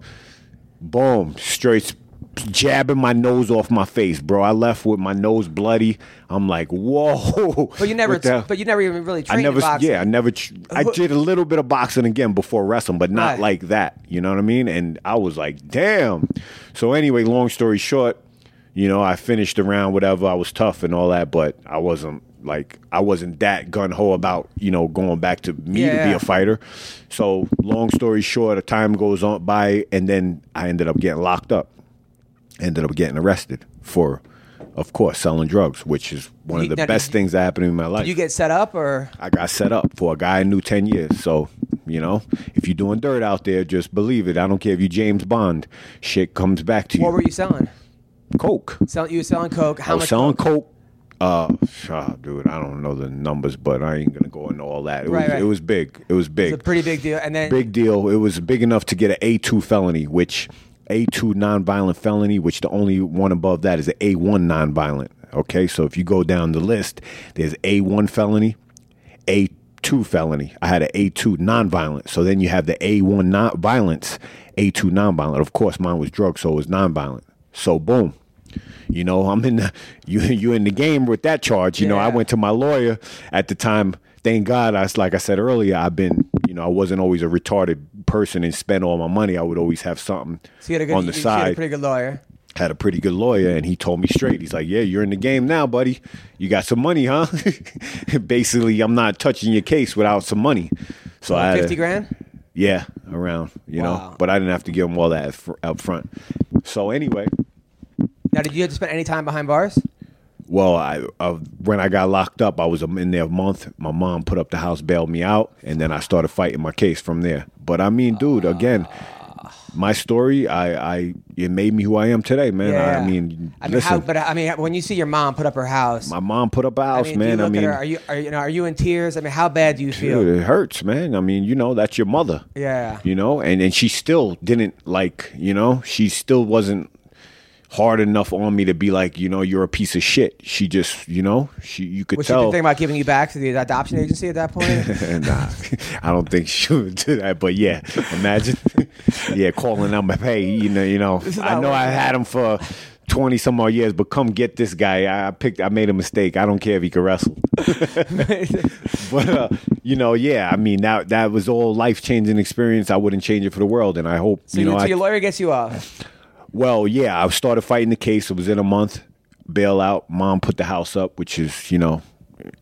Boom, straight jabbing my nose off my face, bro. I left with my nose bloody. I'm like, whoa. But you never, the- but you never even really trained I never, boxing. yeah, I never. I did a little bit of boxing again before wrestling, but not Right. like that. You know what I mean? And I was like, damn. So anyway, long story short, you know, I finished the round, whatever. I was tough and all that, but I wasn't like I wasn't that gun ho about you know going back to me to be yeah. a fighter. So long story short, a time goes on by, and then I ended up getting locked up. Ended up getting arrested for, of course, selling drugs, which is one You- of the now, best did- things that happened in my life. Did you get set up or? I got set up for a guy I knew 10 years. So, you know, if you're doing dirt out there, just believe it. I don't care if you James Bond. Shit comes back to you. What were you selling? Coke. Selling, you were selling coke. How I was much? selling coke? Coke. Uh, ah, dude, I don't know the numbers, but I ain't gonna go into all that. It Right, was right. it was big. It was big. It's a pretty big deal. And then big deal. It was big enough to get an A2 felony, which A2 nonviolent felony, which the only one above that is an A1 nonviolent. Okay, so if you go down the list, there's A1 felony, A2 felony. I had an A2 nonviolent. So then you have the A1 non- violence, A2 nonviolent. Of course, mine was drug, so it was nonviolent. So boom. You know, I'm in the you you in the game with that charge. You know, I went to my lawyer at the time. Thank God, I like I said earlier, I've been you know I wasn't always a retarded person and spend all my money. I would always have something so you had a good, on the you- you had a side. pretty good lawyer. had a pretty good lawyer, and he told me straight. He's like, "Yeah, you're in the game now, buddy. You got some money, huh?" Basically, I'm not touching your case without some money. So I had a- Fifty grand. yeah, around, you Wow. know. But I didn't have to give him all that up front. So anyway, Now, did you have to spend any time behind bars? Well, I uh, when I got locked up, I was in there a month. My mom put up the house, bailed me out, and then I started fighting my case from there. But I mean, dude, again, my story, I, I it made me who I am today, man. I, I mean, I mean, listen, how, but I mean, when you see your mom put up her house, my mom put up a house, I mean, man. I mean, her, are you, are you know, are you in tears? I mean, how bad do you feel? Dude, it hurts, man. I mean, you know, that's your mother. Yeah. You know, and and she still didn't like, you know, she still wasn't hard enough on me to be like, you know, you're a piece of shit. She just, you know, she you could Was she tell. thinking about giving you back to the adoption agency at that point? nah, I don't think she would do that. But yeah, imagine, yeah, calling them, hey, you know, you know, I know I had him for twenty some more years, but come get this guy. I picked, I made a mistake. I don't care if he can wrestle. but uh, you know, yeah, I mean that that was all life changing experience. I wouldn't change it for the world, and I hope so, you know. I, your lawyer gets you off. Well, yeah, I started fighting the case. It was in a month. Bail out. Mom put the house up, which is you know.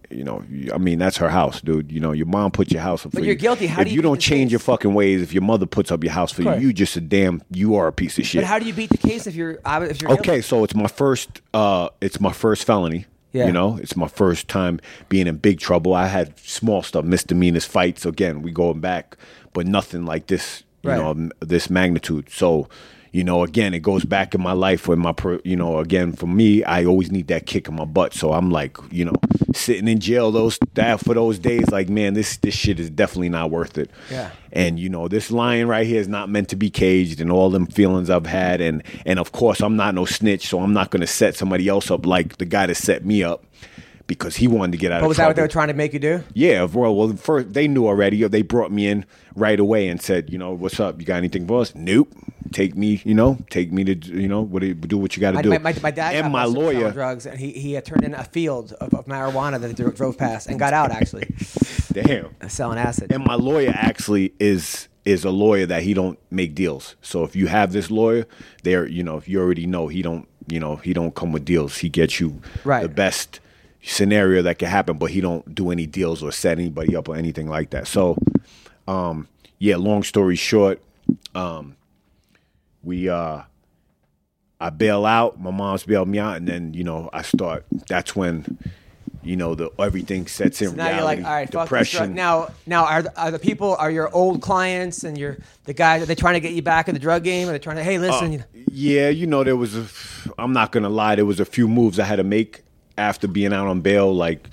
You know, I mean that's her house, dude. You know, your mom put your house up. But for you're you. guilty. How if do you, you don't change case? your fucking ways, if your mother puts up your house for you, you just a damn. You are a piece of shit. But how do you beat the case if you're uh, if you're Okay, guilty? so it's my first uh it's my first felony. Yeah. You know, it's my first time being in big trouble. I had small stuff, misdemeanors, fights. Again, we going back, but nothing like this, you Right. know, this magnitude. So, you know, again, it goes back in my life when my, you know, again, for me, I always need that kick in my butt. So I'm like, you know, sitting in jail those that for those days, like, man, this this shit is definitely not worth it. Yeah. And you know, this lion right here is not meant to be caged, and all them feelings I've had, and and of course I'm not no snitch, so I'm not going to set somebody else up like the guy that set me up because he wanted to get out But of was that what they were trying to make you do? Yeah, well, well, first they knew already. They brought me in right away and said, you know, what's up? You got anything for us? Nope. Take me, you know, take me to, you know, what do, do what you got to do. my, my, my dad and my busted for selling lawyer, drugs, and he he had turned in a field of, of marijuana that he drove past and got out actually damn. selling acid. And my lawyer actually is is a lawyer that he don't make deals. So if you have this lawyer, there, you know, if you already know he don't, you know, he don't come with deals. He gets you Right. the best scenario that could happen, but he don't do any deals or set anybody up or anything like that. So, um, yeah. Long story short, um, we uh, I bail out. My mom's bailed me out, and then you know I start. That's when you know, the everything sets in now you're like, all right, fuck depression. drug. Now, now are the, are the people are your old clients and your the guys? Are they trying to get you back in the drug game? Are they trying to? Hey, listen. know, Yeah, you know, there was a. I'm not gonna lie, there was a few moves I had to make after being out on bail. Like,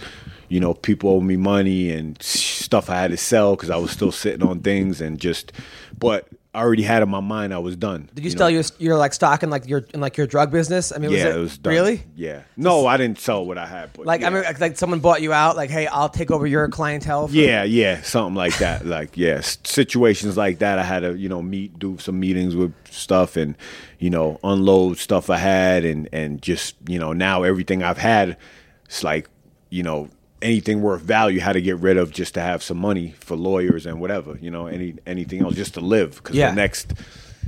you know, people owe me money and stuff I had to sell because I was still sitting on things and just. But I already had in my mind I was done. did you, know? sell your your like stock in like your in like your drug business? I mean, was Yeah, it, it was done. really Yeah. No, I didn't sell what I had. But like yeah. I mean like, someone bought you out. Like, hey, I'll take over your clientele. For, Yeah, yeah, something like that. like, yeah, situations like that. I had to, you know, meet, do some meetings with stuff, and you know, unload stuff I had, and and just, you know, now everything I've had, it's like, you know, anything worth value, had to get rid of just to have some money for lawyers and whatever, you know, any anything else just to live. Because Yeah. the next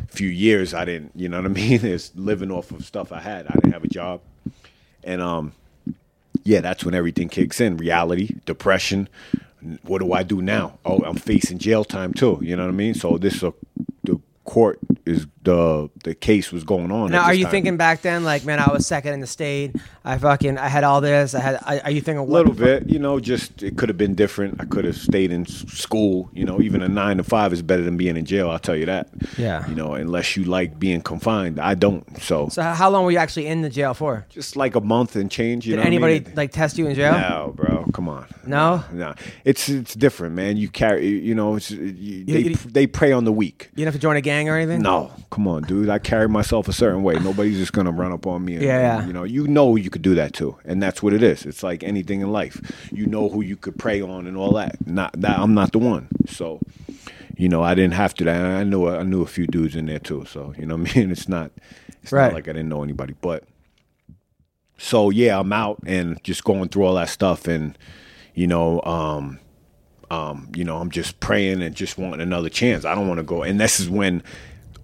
few years, I didn't, you know what I mean? It's living off of stuff I had. I didn't have a job, and um, yeah, that's when everything kicks in. Reality, depression. What do I do now? Oh, I'm facing jail time too. You know what I mean? So this uh, the court is the the case was going on. Now, are you time. thinking back then, like, man, I was second in the state. I fucking, I had all this. I had. I, are you thinking a little bit? You know, just it could have been different. I could have stayed in school. You know, even a nine to five is better than being in jail. I'll tell you that. Yeah. You know, unless you like being confined, I don't. So, So, how long were you actually in the jail for? just like a month and change. You Did know, what I anybody mean? like test you in jail? No, bro. Come on. No? no. It's it's different, man. You carry, you know, it's, you, they you- they prey on the weak. You have to join a gang or anything? No, come on, dude. I carry myself a certain way. Nobody's just gonna run up on me. And, Yeah, yeah. You know, you know you could do that too, and that's what it is. It's like anything in life. You know who you could prey on and all that. Not that I'm not the one. So, you know, I didn't have to. That I knew I knew a few dudes in there too. So you know, what I mean, it's not. It's Right. not like I didn't know anybody, but. So yeah, I'm out and just going through all that stuff, and you know, um, um, you know, I'm just praying and just wanting another chance. I don't want to go. And this is when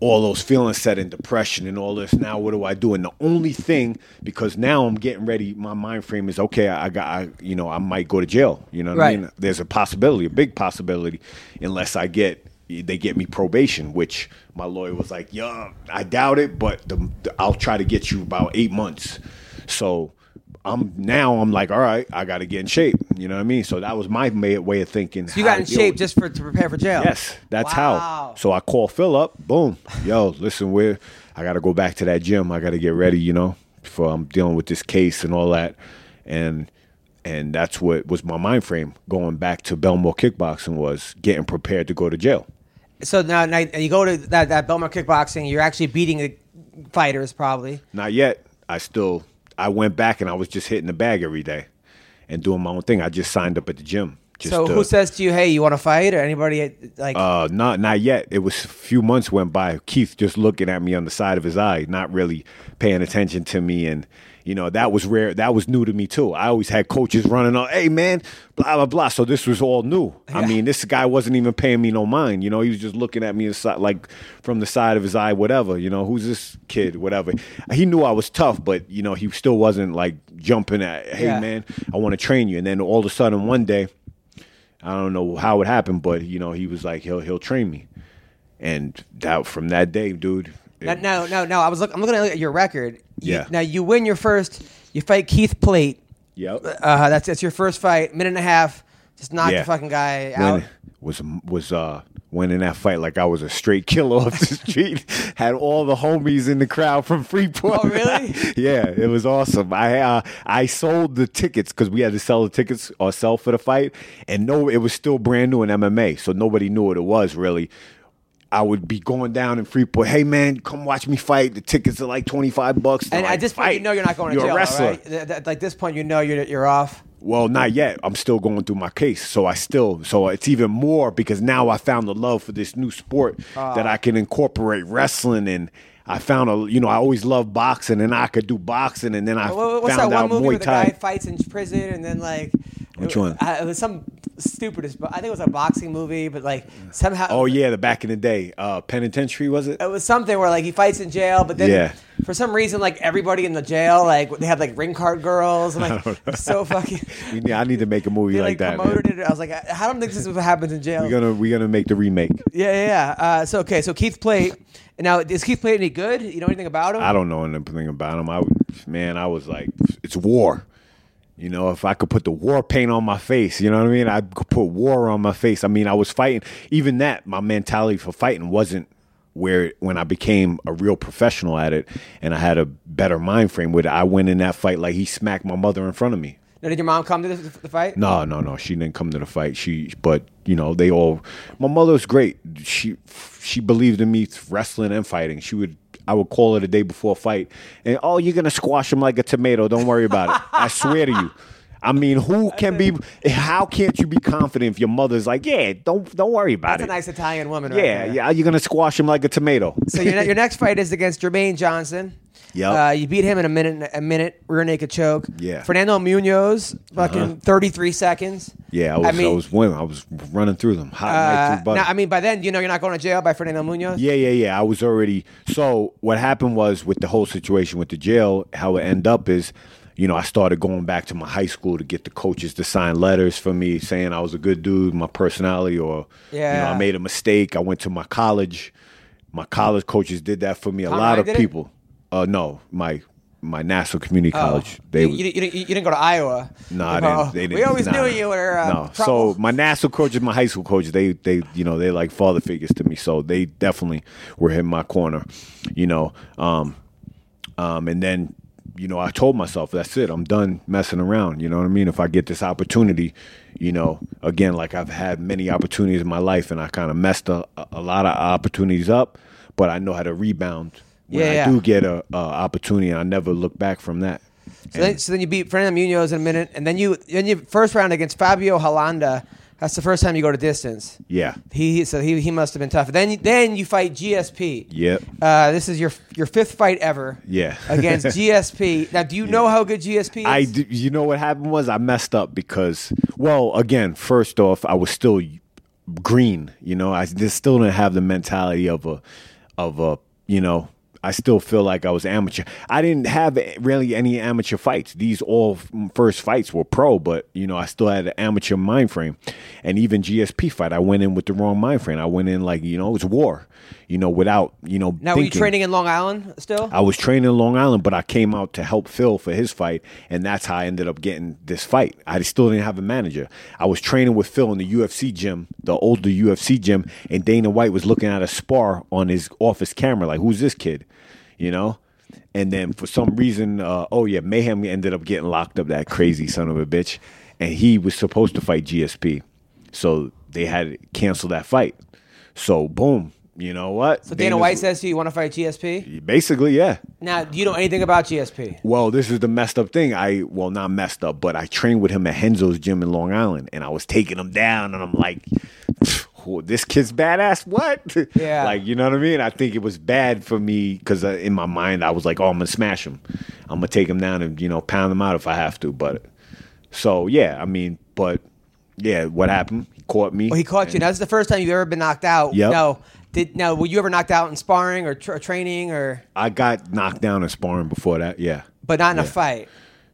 all those feelings set in depression and all this. Now, what do I do? And the only thing, because now I'm getting ready, my mind frame is okay. I, got, I, you know, I might go to jail. You know what Right. I mean? There's a possibility, a big possibility, unless I get. They get me probation, which my lawyer was like, "Yeah, I doubt it, but the, the- I'll try to get you about eight months." So I'm now I'm like, all right, I got to get in shape. You know what I mean? So that was my way of thinking. You got in shape just for to prepare for jail. Yes, that's Wow. how. So I call Phil up. Boom, yo, listen, we're I got to go back to that gym. I got to get ready. You know, for I'm dealing with this case and all that, and and that's what was my mind frame going back to Bellmore kickboxing was getting prepared to go to jail. So now, now you go to that that Bellmore kickboxing. You're actually beating the fighters, probably. Not yet. I still I went back and I was just hitting the bag every day and doing my own thing. I just signed up at the gym. Just so to- who says to you, "Hey, you want to fight?" Or anybody like? Uh, not not yet. It was a few months went by. Keith just looking at me on the side of his eye, not really paying attention to me, and you know that was rare. That was new to me too. I always had coaches running on, "Hey man, blah blah blah." So this was all new. I mean, this guy wasn't even paying me no mind. You know, he was just looking at me like from the side of his eye, whatever. You know, who's this kid? Whatever. He knew I was tough, but you know, he still wasn't like jumping at, "Hey Yeah. man, I want to train you." And then all of a sudden, one day. I don't know how it happened, but you know, he was like, he'll he'll train me, and that from that day, dude. No, no, no, no. I was look, I'm looking at your record. You, Yeah. Now you win your first. You fight Keith Plate. Yep. Uh, that's that's your first fight. Minute and a half. Just knock Yeah. the fucking guy out. When, was was uh winning that fight like I was a straight killer off the street. Had all the homies in the crowd from Freeport. Oh, really? yeah, it was awesome. I uh, I sold the tickets because we had to sell the tickets ourselves for the fight, and no, it was still brand new in MMA, so nobody knew what it was really. I would be going down in Freeport. Hey man, come watch me fight. The tickets are like twenty five bucks. and Like, at this point, you know you're not going to You're jail. a wrestler. Right? Th- th- Like this point, you know you're you're off. Well, not yet. I'm still going through my case. So I still, so it's even more because now I found the love for this new sport Ah. that I can incorporate wrestling and I found a, you know, I always loved boxing and I could do boxing and then I What- What's that found one out movie where Muay the guy fights in prison and then like Which one? Uh, it was some stupidest, but I think it was a boxing movie, but like somehow. Oh yeah, the back in the day, uh, penitentiary was it? It was something where like he fights in jail, but then Yeah. for some reason like everybody in the jail like they have like ring card girls and like so fucking. Need- I need to make a movie They like, like, that. promoted Man. it. I was like, I I don't think this is what happens in jail. We're gonna we're gonna make the remake. yeah, yeah, yeah. Uh, so okay, so Keith Plate. Now is Keith Plate any good? You know anything about him? I don't know anything about him. I man, I was like, it's war. You know, if I could put the war paint on my face, you know what I mean? I could put war on my face. I mean, I was fighting. Even that, my mentality for fighting wasn't where when I became a real professional at it and I had a better mind frame with it. I went in that fight like he smacked my mother in front of me. Now, did your mom come to the, the fight? No, no, no. She didn't come to the fight. She, but you know, they all. My mother was great. She, she believed in me wrestling and fighting. She would. I would call her the day before a fight, and oh, you're gonna squash him like a tomato. Don't worry about it. I swear to you. I mean, who can be? How can't you be confident if your mother's like, yeah, don't don't worry about it? That's a nice Italian woman. right yeah, there. yeah, you're gonna squash him like a tomato. So your, your next fight is against Jermaine Johnson. Yep. Uh, you beat him in a minute, a minute rear naked choke. Yeah. Uh-huh. Fernando Munoz, fucking 33 seconds. Yeah, I was, I, mean, was winning. I was running through them, hot uh, through butter. now, I mean, by then, you know, you're not going to jail by Fernando Munoz. Yeah, yeah, yeah. I was already. So what happened was with the whole situation with the jail, how it ended up is, you know, I started going back to my high school to get the coaches to sign letters for me saying I was a good dude, my personality, or you know, Yeah. I made a mistake. I went to my college. My college coaches did that for me. A lot of people. it? Uh, no, my my Nassau Community Oh. College. They you, you, you, didn't- you didn't go to Iowa. no, Oh, I didn't. They didn't. We always nah. knew you were. Uh, no. So my Nassau coaches, my high school coaches, they they you know they like father figures to me. So they definitely were in my corner. You know, um, um, and then you know I told myself that's it. I'm done messing around. You know what I mean? If I get this opportunity, you know, again, like I've had many opportunities in my life, and I kind of messed a, a lot of opportunities up, but I know how to rebound. When Yeah, I yeah. do get a, a opportunity, I never look back from that. So then, so then you beat Fernando Munoz in a minute, and then you then you first round against Fabio Holanda. That's the first time you go to distance. Yeah. He so he, he must have been tough. Then then you fight GSP. Yep. Uh, this is your your fifth fight ever. Yeah. Against GSP. Now, do you know how good GSP is? I, d- you know what happened was I messed up because, well, again, first off, I was still green. You know, I just still didn't have the mentality of a, of a, you know, I still feel like I was amateur. I didn't have really any amateur fights. These all first fights were pro, but you know, I still had an amateur mind frame. And even GSP fight, I went in with the wrong mind frame. I went in like, you know, it was war. You know, without, you know, now, were you training in Long Island still? I was training in Long Island, but I came out to help Phil for his fight, and that's how I ended up getting this fight. I still didn't have a manager. I was training with Phil in the UFC gym, the older UFC gym, and Dana White was looking at a spar on his office camera, like, "Who's this kid?" You know. And then for some reason, uh, oh yeah, Mayhem ended up getting locked up. That crazy son of a bitch, and he was supposed to fight GSP, so they had to cancel that fight. So boom, you know what? so Dana White says to you, you want to fight GSP? basically, yeah. Now, do you know anything about GSP? Well, this is the messed up thing. I well, not messed up, but I trained with him at Renzo's gym in Long Island, and I was taking him down, and I'm like, "Oh, "This kid's badass." What? Yeah. like you know what I mean? I think it was bad for me because uh, in my mind I was like, "Oh, I'm gonna smash him. I'm gonna take him down and you know pound him out if I have to." But so yeah, I mean, but yeah, what happened? He caught me. Well, he caught you. Now, this is the first time you've ever been knocked out. Yeah. No. Did now? Were you ever knocked out in sparring or tra- training, or I got knocked down in sparring before that. Yeah, but not in a fight?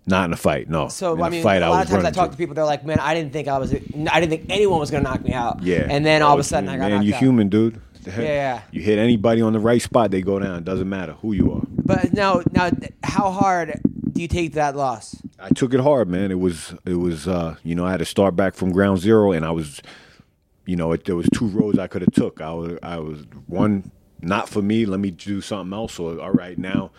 Not in a fight. No. So in I a mean, fight, a lot of times I talk to- people. They're like, "Man, I didn't think I was. I didn't think anyone was going to knock me out." Yeah. And then all of a Oh, sudden, I got man, knocked you out. human, dude. yeah. You hit anybody on the right spot, they go down. Doesn't matter who you are. But now, now, how hard do you take that loss? I took it hard, man. It was it was uh, you know, I had to start back from ground zero and I was you know, it, there was two roads I could have took. I was I was one not for me, let me do something else or all right now,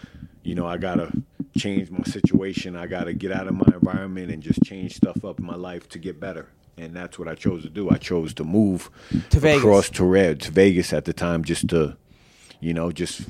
you know, I got to change my situation. I got to get out of my environment and just change stuff up in my life to get better. And that's what I chose to do. I chose to move To Vegas. across to red to Vegas at the time just to you know, just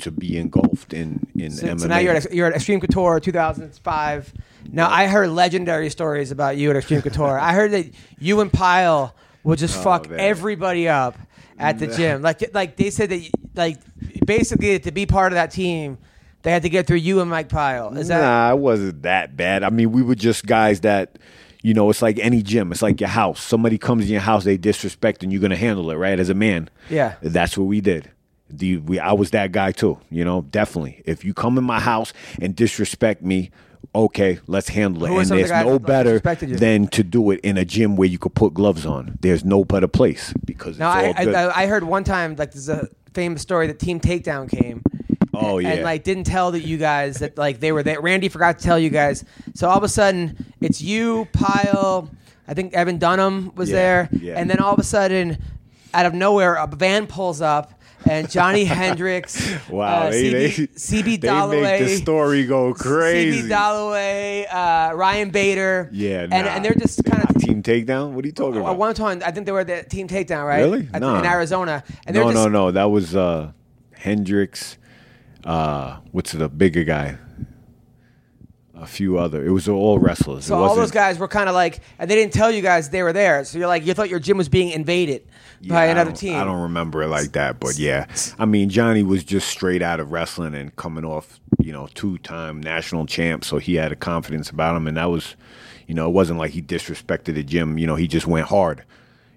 to be engulfed in in So, MMA. so now you're at, you're at Extreme Couture 2005. Now I heard legendary stories about you at Extreme Couture. I heard that you and Pyle would just oh, fuck Oh, man. everybody up at the gym. Like like they said that like basically to be part of that team, they had to get through you and Mike Pyle. Is that nah, it wasn't that bad. I mean, we were just guys that, you know, it's like any gym. It's like your house. Somebody comes in your house, they disrespect, and you're gonna handle it, right? As a man, Yeah. that's what we did. The we, I was that guy too. You know, definitely. If you come in my house and disrespect me. Okay, let's handle it. Who are and some of the there's guys no that, better disrespected you? than to do it in a gym where you could put gloves on. There's no better place because Now it's I, all good. I I heard one time like there's a famous story that Team Takedown came, Oh, yeah. and like didn't tell that you guys that like they were there. Randy forgot to tell you guys. So all of a sudden, it's you, Pyle. I think Evan Dunham was Yeah, there, yeah. and then all of a sudden, out of nowhere, a van pulls up. And Johnny Hendricks, Wow, uh, they, CB, they, CB they Dollaway, make the story go crazy. CB Dollaway, uh, Ryan Bader. yeah, and, nah. and they're just kind of team takedown. What are you talking at about? one time. I think they were the team takedown, right? Really? Nah. In Arizona, and no, just no, no. That was uh, Hendricks. Uh, what's the bigger guy? A few other. It was all wrestlers. So it all wasn't- those guys were kind of like, and they didn't tell you guys they were there. So you're like, you thought your gym was being invaded by Yeah, I another don't- team. I don't remember it like that, but yeah. I mean, Johnny was just straight out of wrestling and coming off, you know, two-time national champ, so he had a confidence about him, and that was, you know, it wasn't like he disrespected the gym. You know, he just went hard.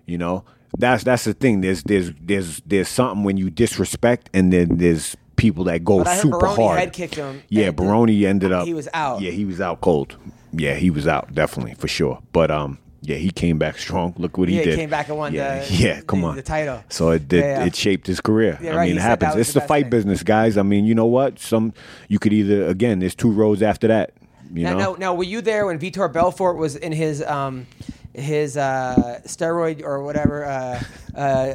You know, that's that's the thing. There's there's there's there's something when you disrespect, and then there's people that go But I heard super Baroni hard. head kicked him, Yeah, Baroni ended up. he was out. Yeah, he was out cold. Yeah, he was out definitely for sure. But um, yeah, he came back strong. Look what he Yeah, he did. came back and won yeah, the- yeah. Come the- on, the title. So it did. Yeah, yeah. It shaped his career. Yeah, I right, mean, he it happens. It's the the, fight thing. business, guys. I mean, you know what? Some you could either again. There's two roads after that. You now, know. now, now, were you there when Vitor Belfort was in his um, his uh, steroid or whatever? Uh, uh,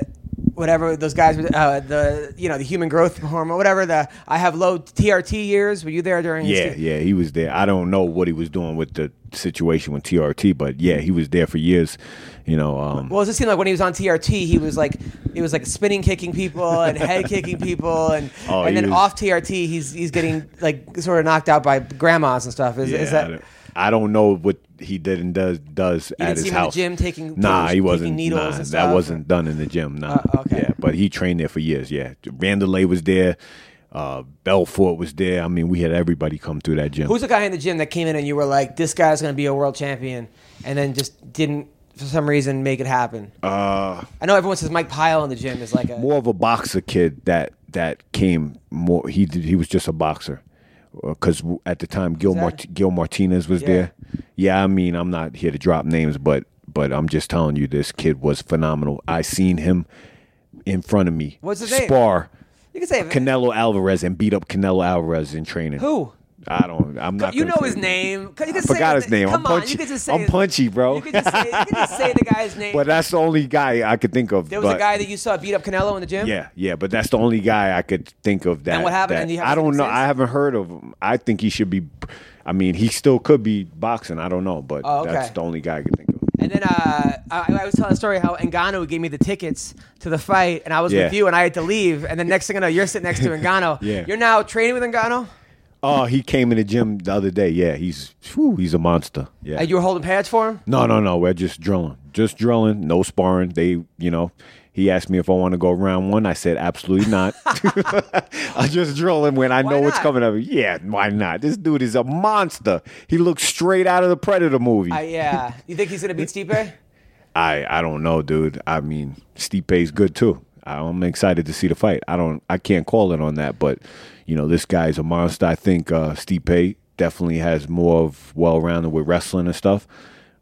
Whatever those guys, uh, the you know the human growth hormone, whatever the I have low TRT years. Were you there during? his- Yeah, yeah, he was there. I don't know what he was doing with the situation with TRT, but yeah, he was there for years. You know, um, Well, it just seemed like when he was on TRT, he was like, it was like spinning kicking people and head kicking people, and Oh, and then was- off TRT, he's he's getting like sort of knocked out by grandmas and stuff. Is, yeah, is I that? don't- I don't know what he did and does does You at his see him in the house. gym taking- nah, he wasn't. nah, that wasn't done in the gym. Nah, Uh, okay. yeah, but he trained there for years. Yeah, Vanderlei was there. Uh, Belfort was there. I mean, we had everybody come through that gym. Who's the guy in the gym that came in and you were like, this guy's going to be a world champion, and then just didn't for some reason make it happen? uh, I know everyone says Mike Pyle in the gym is like a more of a boxer kid that that came more. He did, he was just a boxer Uh, because at the time Gil Mart- Gil Martinez was Yeah. there. Yeah, I mean I'm not here to drop names, but but I'm just telling you this kid was phenomenal. I seen him in front of me What's his name? spar you can say Canelo Alvarez and beat up Canelo Alvarez in training. who. I don't. I'm not. You know his name. You can I forgot his name. Come I'm on, punchy. you can just say I'm punchy, bro. You can just say, you can just say the guy's name. But that's the only guy I could think of. there was a guy that you saw beat up Canelo in the gym. Yeah, yeah, but that's the only guy I could think of that. And what happened? that- I don't know. since? I haven't heard of him. I think he should be. I mean, he still could be boxing. I don't know, but Oh, okay. that's the only guy I could think of. And then uh, I, I was telling a story how Ngannou gave me the tickets to the fight, and I was Yeah. with you, and I had to leave. And the next thing I know, you're sitting next to Ngannou. Yeah. You're now training with Ngannou, Oh, he came in the gym the other day. Yeah, he's whew, he's a monster. Yeah. and you were holding pads for him. no, no, no. We're just drilling, just drilling. No sparring. They, you know. He asked me if I want to go round one. I said absolutely not. I just drilling when I Why know what's coming up. Yeah, why not? This dude is a monster. He looks straight out of the Predator movie. I, yeah. You think he's gonna beat Stipe? I I don't know, dude. I mean, Stipe's good too. I'm excited to see the fight. I don't I can't call it on that, but you know, this guy's a monster. I think uh Stipe definitely has more of well rounded with wrestling and stuff.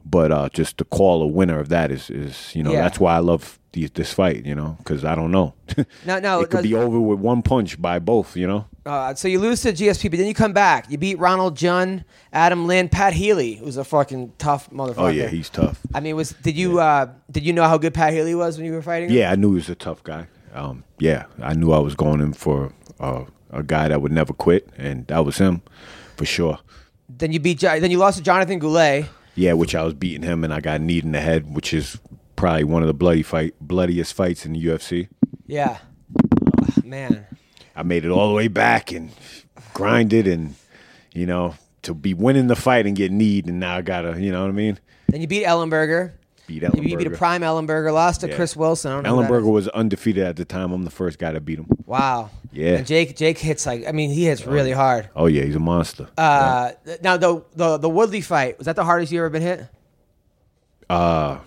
But uh just to call a winner of that is is you know, Yeah. that's why I love the, this fight, you know, cuz I don't know. No, no. it could be over with one punch by both, you know. Uh, so you lose to GSP, but then you come back. You beat Ronald Jhun, Adam Lynn, Pat Healy, who's a fucking tough motherfucker. Oh yeah, he's tough. I mean, was did you uh, did you know how good Pat Healy was when you were fighting? him? Yeah, I knew he was a tough guy. Um, yeah, I knew I was going in for uh, a guy that would never quit, and that was him for sure. Then you beat. Then you lost to Jonathan Goulet. Yeah, which I was beating him, and I got kneed in the head, which is probably one of the bloody fight, bloodiest fights in the UFC. Yeah. Man. I made it all the way back and grinded, and you know, to be winning the fight and get kneed, and now I gotta, you know what I mean? Then you beat Ellenberger. Beat You beat, you beat a prime Ellenberger. Lost to Yeah. Chris Wilson. I Ellenberger was undefeated at the time. I'm the first guy to beat him. Wow. Yeah. And Jake Jake hits like I mean he hits really hard. Oh yeah, he's a monster. Uh, now the the the Woodley fight was that the hardest you ever been hit? Uh,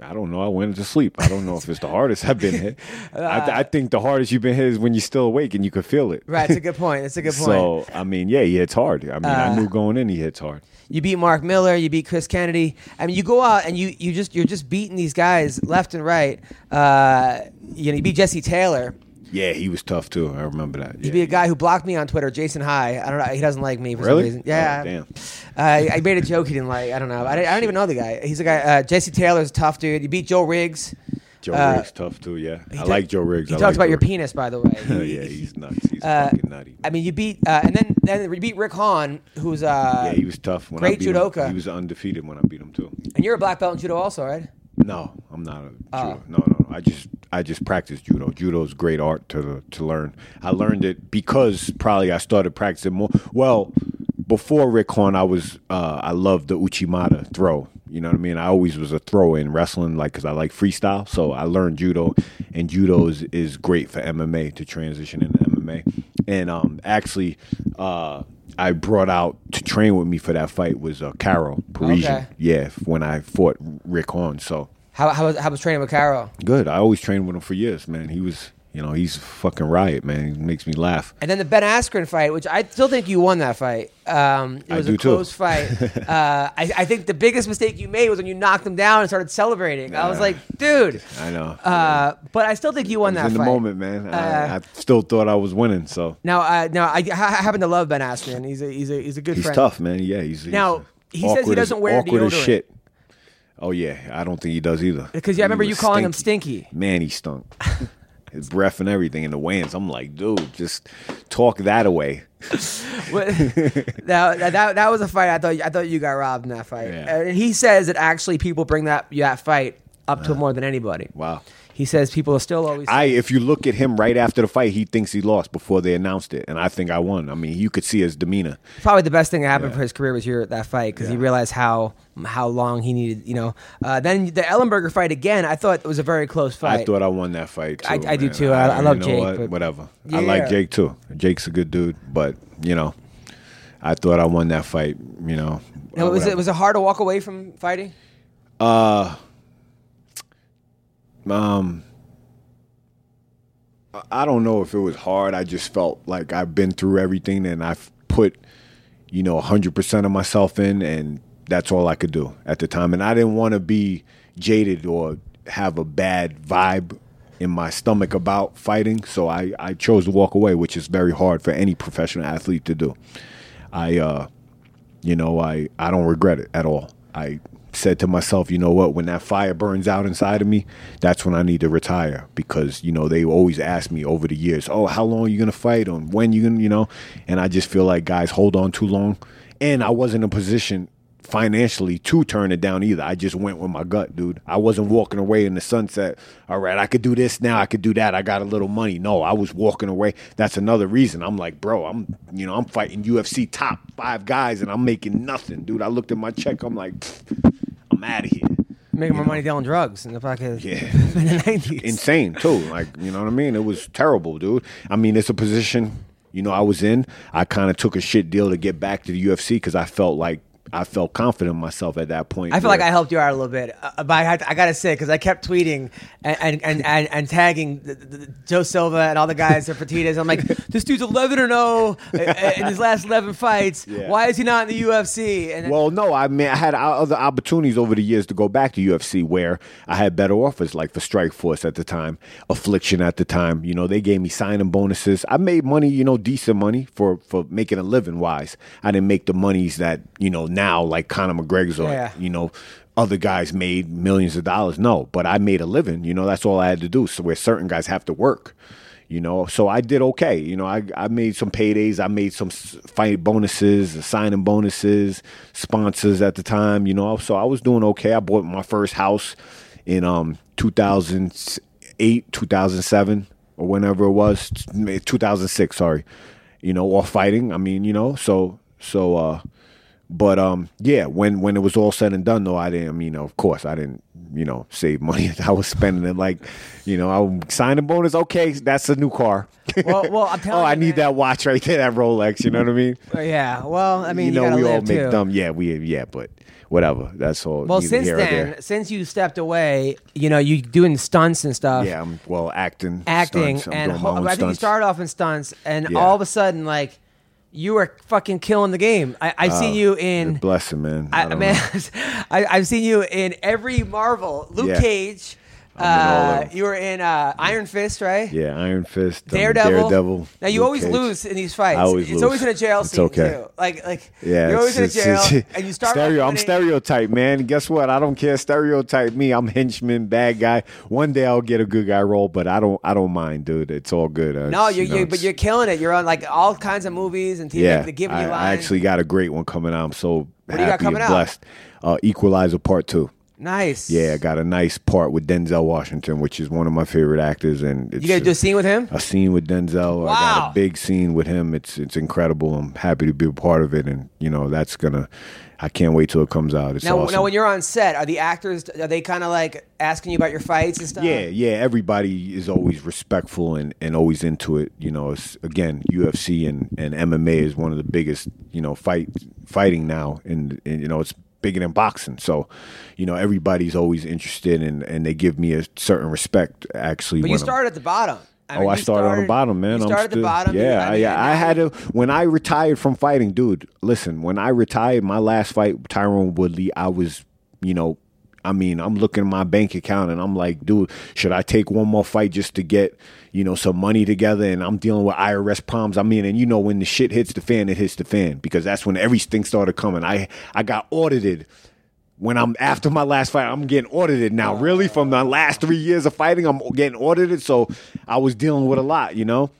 I don't know. I went to sleep. I don't know if it's the hardest I've been hit. I, I think the hardest you've been hit is when you're still awake and you can feel it. Right. It's a good point. It's a good point. So I mean, yeah, he hits hard. I mean, I Uh, knew going in he hits hard. You beat Mark Miller. You beat Chris Kennedy. I mean, you go out and you you just you're just beating these guys left and right. Uh, you know, you beat Jesse Taylor. Yeah, he was tough too. I remember that. He'd Yeah. be a guy who blocked me on Twitter, Jason High. I don't know. He doesn't like me for Really? some reason. Yeah. Oh, damn. Uh, I made a joke he didn't like. I don't know. I, I don't even know the guy. He's a guy. Uh, Jesse Taylor's a tough dude. You beat Joe Riggs. Joe Uh, Riggs tough too. Yeah, I ta- like Joe Riggs. He I talks like about Joe your Riggs. penis, by the way. Yeah, he's nuts. He's uh, fucking nutty. I mean, you beat, uh, and then then you beat Rick Hahn, who's uh, yeah, he was tough. When I great beat him. judoka. He was undefeated when I beat him too. and you're a black belt in judo also, right? No, I'm not a Oh. judo. No, no, no. I just I just practice judo. Judo is great art to to learn. I learned it because probably I started practicing more. Well, before Rick Hahn, I was uh, I loved the Uchimata throw. You know what I mean? I always was a thrower in wrestling, like because I like freestyle. So I learned judo, and judo is, is great for MMA to transition into MMA. And um, actually, uh, I brought out to train with me for that fight was uh, Karo Parisyan. Okay. Yeah, when I fought Rick Hahn. So How how was, how was training with Karo? Good. I always trained with him for years, man. He was, you know, he's a fucking riot, man. He makes me laugh. And then the Ben Askren fight, which I still think you won that fight. Um, it I was do a too. close fight. uh, I, I think the biggest mistake you made was when you knocked him down and started celebrating. I was like, dude. I know. Uh, but I still think you won that in fight. the moment, man. Uh, I, I still thought I was winning, so Now, uh, now I, I happen to love Ben Askren. He's a he's a he's a good he's friend. tough, man. Yeah, he's he's Now, he says he doesn't wear awkward as deodorant. shit. Oh yeah, I don't think he does either. Because, yeah, I remember you calling him stinky. Man, he stunk. His breath and everything in the weigh-ins. I'm like, dude, just talk that away. Now, that, that that was a fight. I thought I thought you got robbed in that fight. Yeah. And he says that actually people bring that that fight up to him more than anybody. Wow. He says people are still always. I, if you look at him right after the fight, he thinks he lost before they announced it, and I think I won. I mean, you could see his demeanor. probably the best thing that happened Yeah. for his career was here at that fight because he realized how how long he needed. You know, uh, then the Ellenberger fight again. I thought it was a very close fight. I thought I won that fight. Too, I- I do too. I- I love you know Jake, what? but- Whatever. Yeah. I like Jake too. Jake's a good dude, but you know, I thought I won that fight. You know, Now, uh, was it was it hard to walk away from fighting? Um. I don't know if it was hard. I just felt like I've been through everything and I've put, you know, 100% of myself in, and that's all I could do at the time. And I didn't want to be jaded or have a bad vibe in my stomach about fighting. So I, I chose to walk away, which is very hard for any professional athlete to do. I, uh, you know, I, I don't regret it at all. I said to myself, you know what, when that fire burns out inside of me, that's when I need to retire because, you know, they always ask me over the years, oh, how long are you going to fight? On when you going to, you know, and I just feel like guys hold on too long. And I wasn't in a position financially to turn it down either. I just went with my gut, dude. I wasn't walking away in the sunset. All right, I could do this now. I could do that. I got a little money. No, I was walking away. That's another reason. I'm like, bro, I'm, you know, I'm fighting UFC top five guys and I'm making nothing, dude. I looked at my check. I'm like, I'm out of here. Making more money dealing drugs in the fucking Yeah. in the nineties. Insane too. Like, you know what I mean? It was terrible, dude. I mean, it's a position, you know, I was in. I kind of took a shit deal to get back to the UFC because I felt like I felt confident in myself at that point. I feel like I helped you out a little bit, uh, uh but I, had I gotta say because I kept tweeting and and and, and, and tagging the, the, the Joe Silva and all the guys at Fertitas. I'm like, this dude's 11 or 0 uh, uh, in his last 11 fights. Yeah. Why is he not in the UFC? And Well, no, I mean I had other opportunities over the years to go back to UFC where I had better offers, like for Strikeforce at the time, Affliction at the time. You know, they gave me signing bonuses. I made money, you know, decent money for for making a living. Wise, I didn't make the monies that you know now, like Conor McGregor's or Yeah. you know other guys made millions of dollars. No, but I made a living. You know, that's all I had to do. So where certain guys have to work. You know, so I did okay. You know, I, I made some paydays. I made some fight bonuses, signing bonuses, sponsors at the time. You know, so I was doing okay. I bought my first house in um 2008, 2007, or whenever it was, 2006. Sorry, you know, off fighting. I mean, you know, so so. uh but um, yeah, when when it was all said and done, though, I didn't. I mean, of course, I didn't. You know, save money. I was spending it like, you know, I signing bonus. Okay, that's a new car. Well- well, I'm telling oh, I you, need man. that watch right there, that Rolex. You know what I mean? Yeah, well, I mean, you you, know, we all make too. dumb. Yeah, we yeah, but whatever. That's all. Well, since then, since you stepped away, you know, you doing stunts and stuff. yeah, I'm well acting, acting stunts. I'm and ho- I think you started off in stunts and Yeah. all of a sudden like you are fucking killing the game. I, I've seen you in Bless him, man. I, I man, I, I've seen you in every Marvel. Luke Yeah. Cage, I'm in all Uh, you were in uh, Iron Fist, right? Yeah, Iron Fist, um, Daredevil. Daredevil. Now you Luke always Cage. lose in these fights. I always it's lose. always in a jail It's scene okay. too. Like like Yeah, you're always in a jail it's- and you start stereo. I'm winning. stereotype, man. Guess what? I don't care. Stereotype me. I'm henchman, bad guy. One day I'll get a good guy role, but I don't. I don't mind, dude. It's all good. Uh, No, you're, you know, you're but you're killing it. You're on like all kinds of movies and TV. yeah. they're giving I. I actually got a great one coming out. I'm so got happy and blessed. Uh, Equalizer Part Two. Nice. Yeah, I got a nice part with Denzel Washington, which is one of my favorite actors, and it's You gotta do a scene with him. a scene with Denzel. Wow. I got a big scene with him. It's it's incredible. I'm happy to be a part of it, and you know that's gonna. I can't wait till it comes out. It's Now, awesome. now, when you're on set, are the actors are they kind of like asking you about your fights and stuff? yeah, yeah. Everybody is always respectful and, and always into it. You know, it's, again, UFC and, and MMA is one of the biggest you know fight fighting now, and, and you know it's bigger than boxing. So, you know, everybody's always interested, and and they give me a certain respect. Actually, But you I'm- started at the bottom. I oh, mean, I you started, on the bottom, man. You I'm started at the bottom. Yeah, I, mean, I, had to. When I retired from fighting, dude. Listen, when I retired, my last fight, Tyrone Woodley, I was, you know, I mean, I'm looking at my bank account and I'm like, dude, should I take one more fight just to get, you know, some money together? And I'm dealing with IRS problems. I mean, and you know, when the shit hits the fan, it hits the fan because that's when everything started coming. I I got audited when I'm after my last fight, I'm getting audited now. Really, from the last three years of fighting, I'm getting audited. So I was dealing with a lot, you know.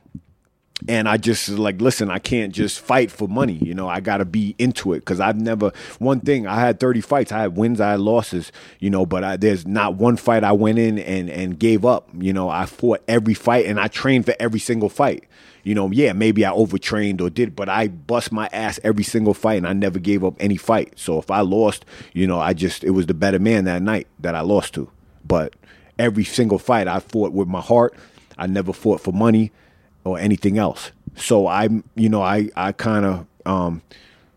And I just like, listen, I can't just fight for money. You know, I got to be into it because I've never. One thing, I had 30 fights. I had wins, I had losses. You know, but I, there's not one fight I went in and and gave up. You know, I fought every fight and I trained for every single fight. You know, yeah, maybe I overtrained or did, but I bust my ass every single fight and I never gave up any fight. So if I lost, you know, I just it was the better man that night that I lost to. But every single fight I fought with my heart. I never fought for money or anything else. So I'm, you know, I I kind of, um,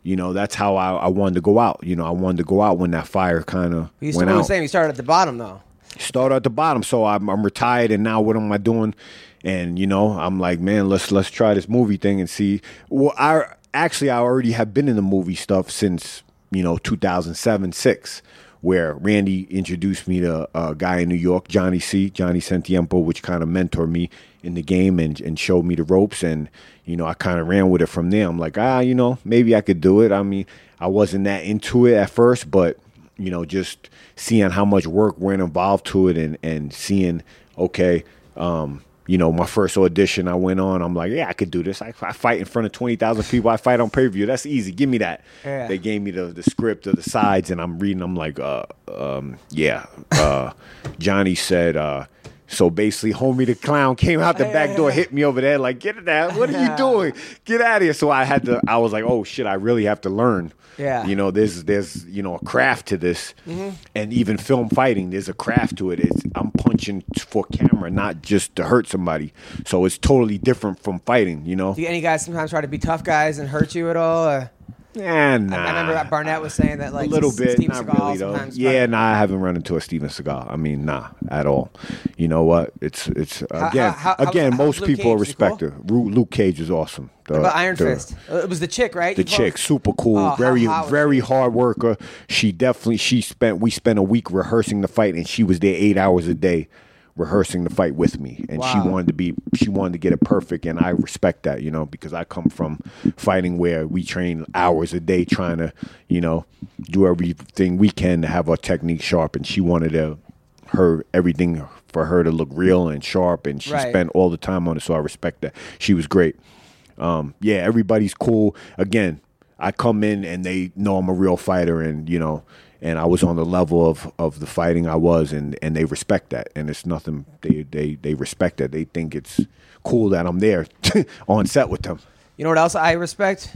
you know, that's how I, I wanted to go out. You know, I wanted to go out when that fire kind of You went still out same. You started at the bottom though. start at the bottom. So I'm, I'm retired, and now what am I doing? And you know, I'm like, man, let's let's try this movie thing and see. Well, I actually I already have been in the movie stuff since you know 2007 six, where Randy introduced me to a guy in New York, Johnny C, Johnny Sentiempo, which kind of mentored me in the game and and showed me the ropes, and you know, I kind of ran with it from there. I'm like, ah, you know, maybe I could do it. I mean, I wasn't that into it at first, but you know, just seeing how much work went involved to it and, and seeing, okay, um, you know, my first audition I went on, I'm like, yeah, I could do this. I, I fight in front of 20,000 people. I fight on pay per view. That's easy. Give me that. Yeah. They gave me the, the script of the sides and I'm reading. I'm like, uh, um, yeah. Uh, Johnny said, uh, so basically, homie the clown came out the back door, hit me over there, like, get it out. What are you doing? Get out of here. So I had to, I was like, oh shit, I really have to learn. Yeah. You know, there's there's you know a craft to this, Mm-hmm. and even film fighting, there's a craft to it. It's I'm punching for camera, not just to hurt somebody. So it's totally different from fighting. You know. Do any guys sometimes try to be tough guys and hurt you at all? Or? Yeah, nah. I remember that Barnett was saying that like a little bit, Steve not Seagal really though. Yeah, nah, I haven't run into a Steven Seagal. I mean, nah, at all. You know what? It's it's again, how- how- again. how's most Luke people Cage? He cool? respect her. Luke Cage is awesome. The, about Iron the- Fist? Uh, It was the chick, right? the You both- chick super cool Oh, very hot was very hard worker she definitely she spent we spent a week rehearsing the fight and she was there eight hours a day rehearsing the fight with me. And she wanted to be she wanted to get it perfect and i respect that you know because i come from fighting where we train hours a day trying to you know do everything we can to have our technique sharp. And she wanted to her everything for her to look real and sharp and she Right. spent all the time on it so i respect that. She was great. Um, yeah, everybody's cool. Again, I come in and they know I'm a real fighter, and you know, and I was on the level of of the fighting I was, and and they respect that, and it's nothing. They they they respect that. They think it's cool that I'm there on set with them. You know what else I respect?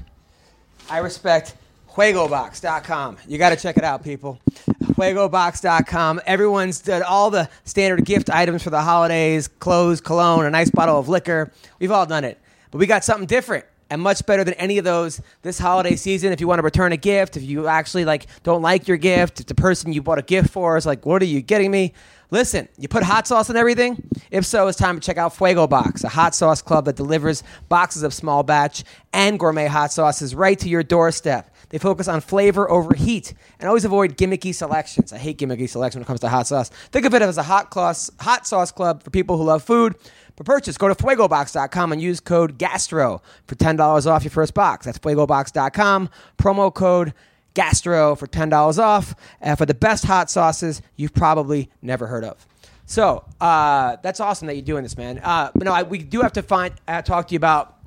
I respect FuegoBox.com. You got to check it out, people. FuegoBox.com. Everyone's done all the standard gift items for the holidays clothes, cologne, a nice bottle of liquor. We've all done it. But we got something different and much better than any of those this holiday season. If you want to return a gift, if you actually like don't like your gift, if the person you bought a gift for is like, what are you getting me? Listen, you put hot sauce on everything? If so, it's time to check out Fuego Box, a hot sauce club that delivers boxes of small batch and gourmet hot sauces right to your doorstep. They focus on flavor over heat and always avoid gimmicky selections. I hate gimmicky selections when it comes to hot sauce. Think of it as a hot, class, hot sauce club for people who love food. For purchase, go to fuegobox.com and use code GASTRO for $10 off your first box. That's fuegobox.com, promo code GASTRO for $10 off and for the best hot sauces you've probably never heard of. So uh, that's awesome that you're doing this, man. Uh, but no, I, we do have to find uh, talk to you about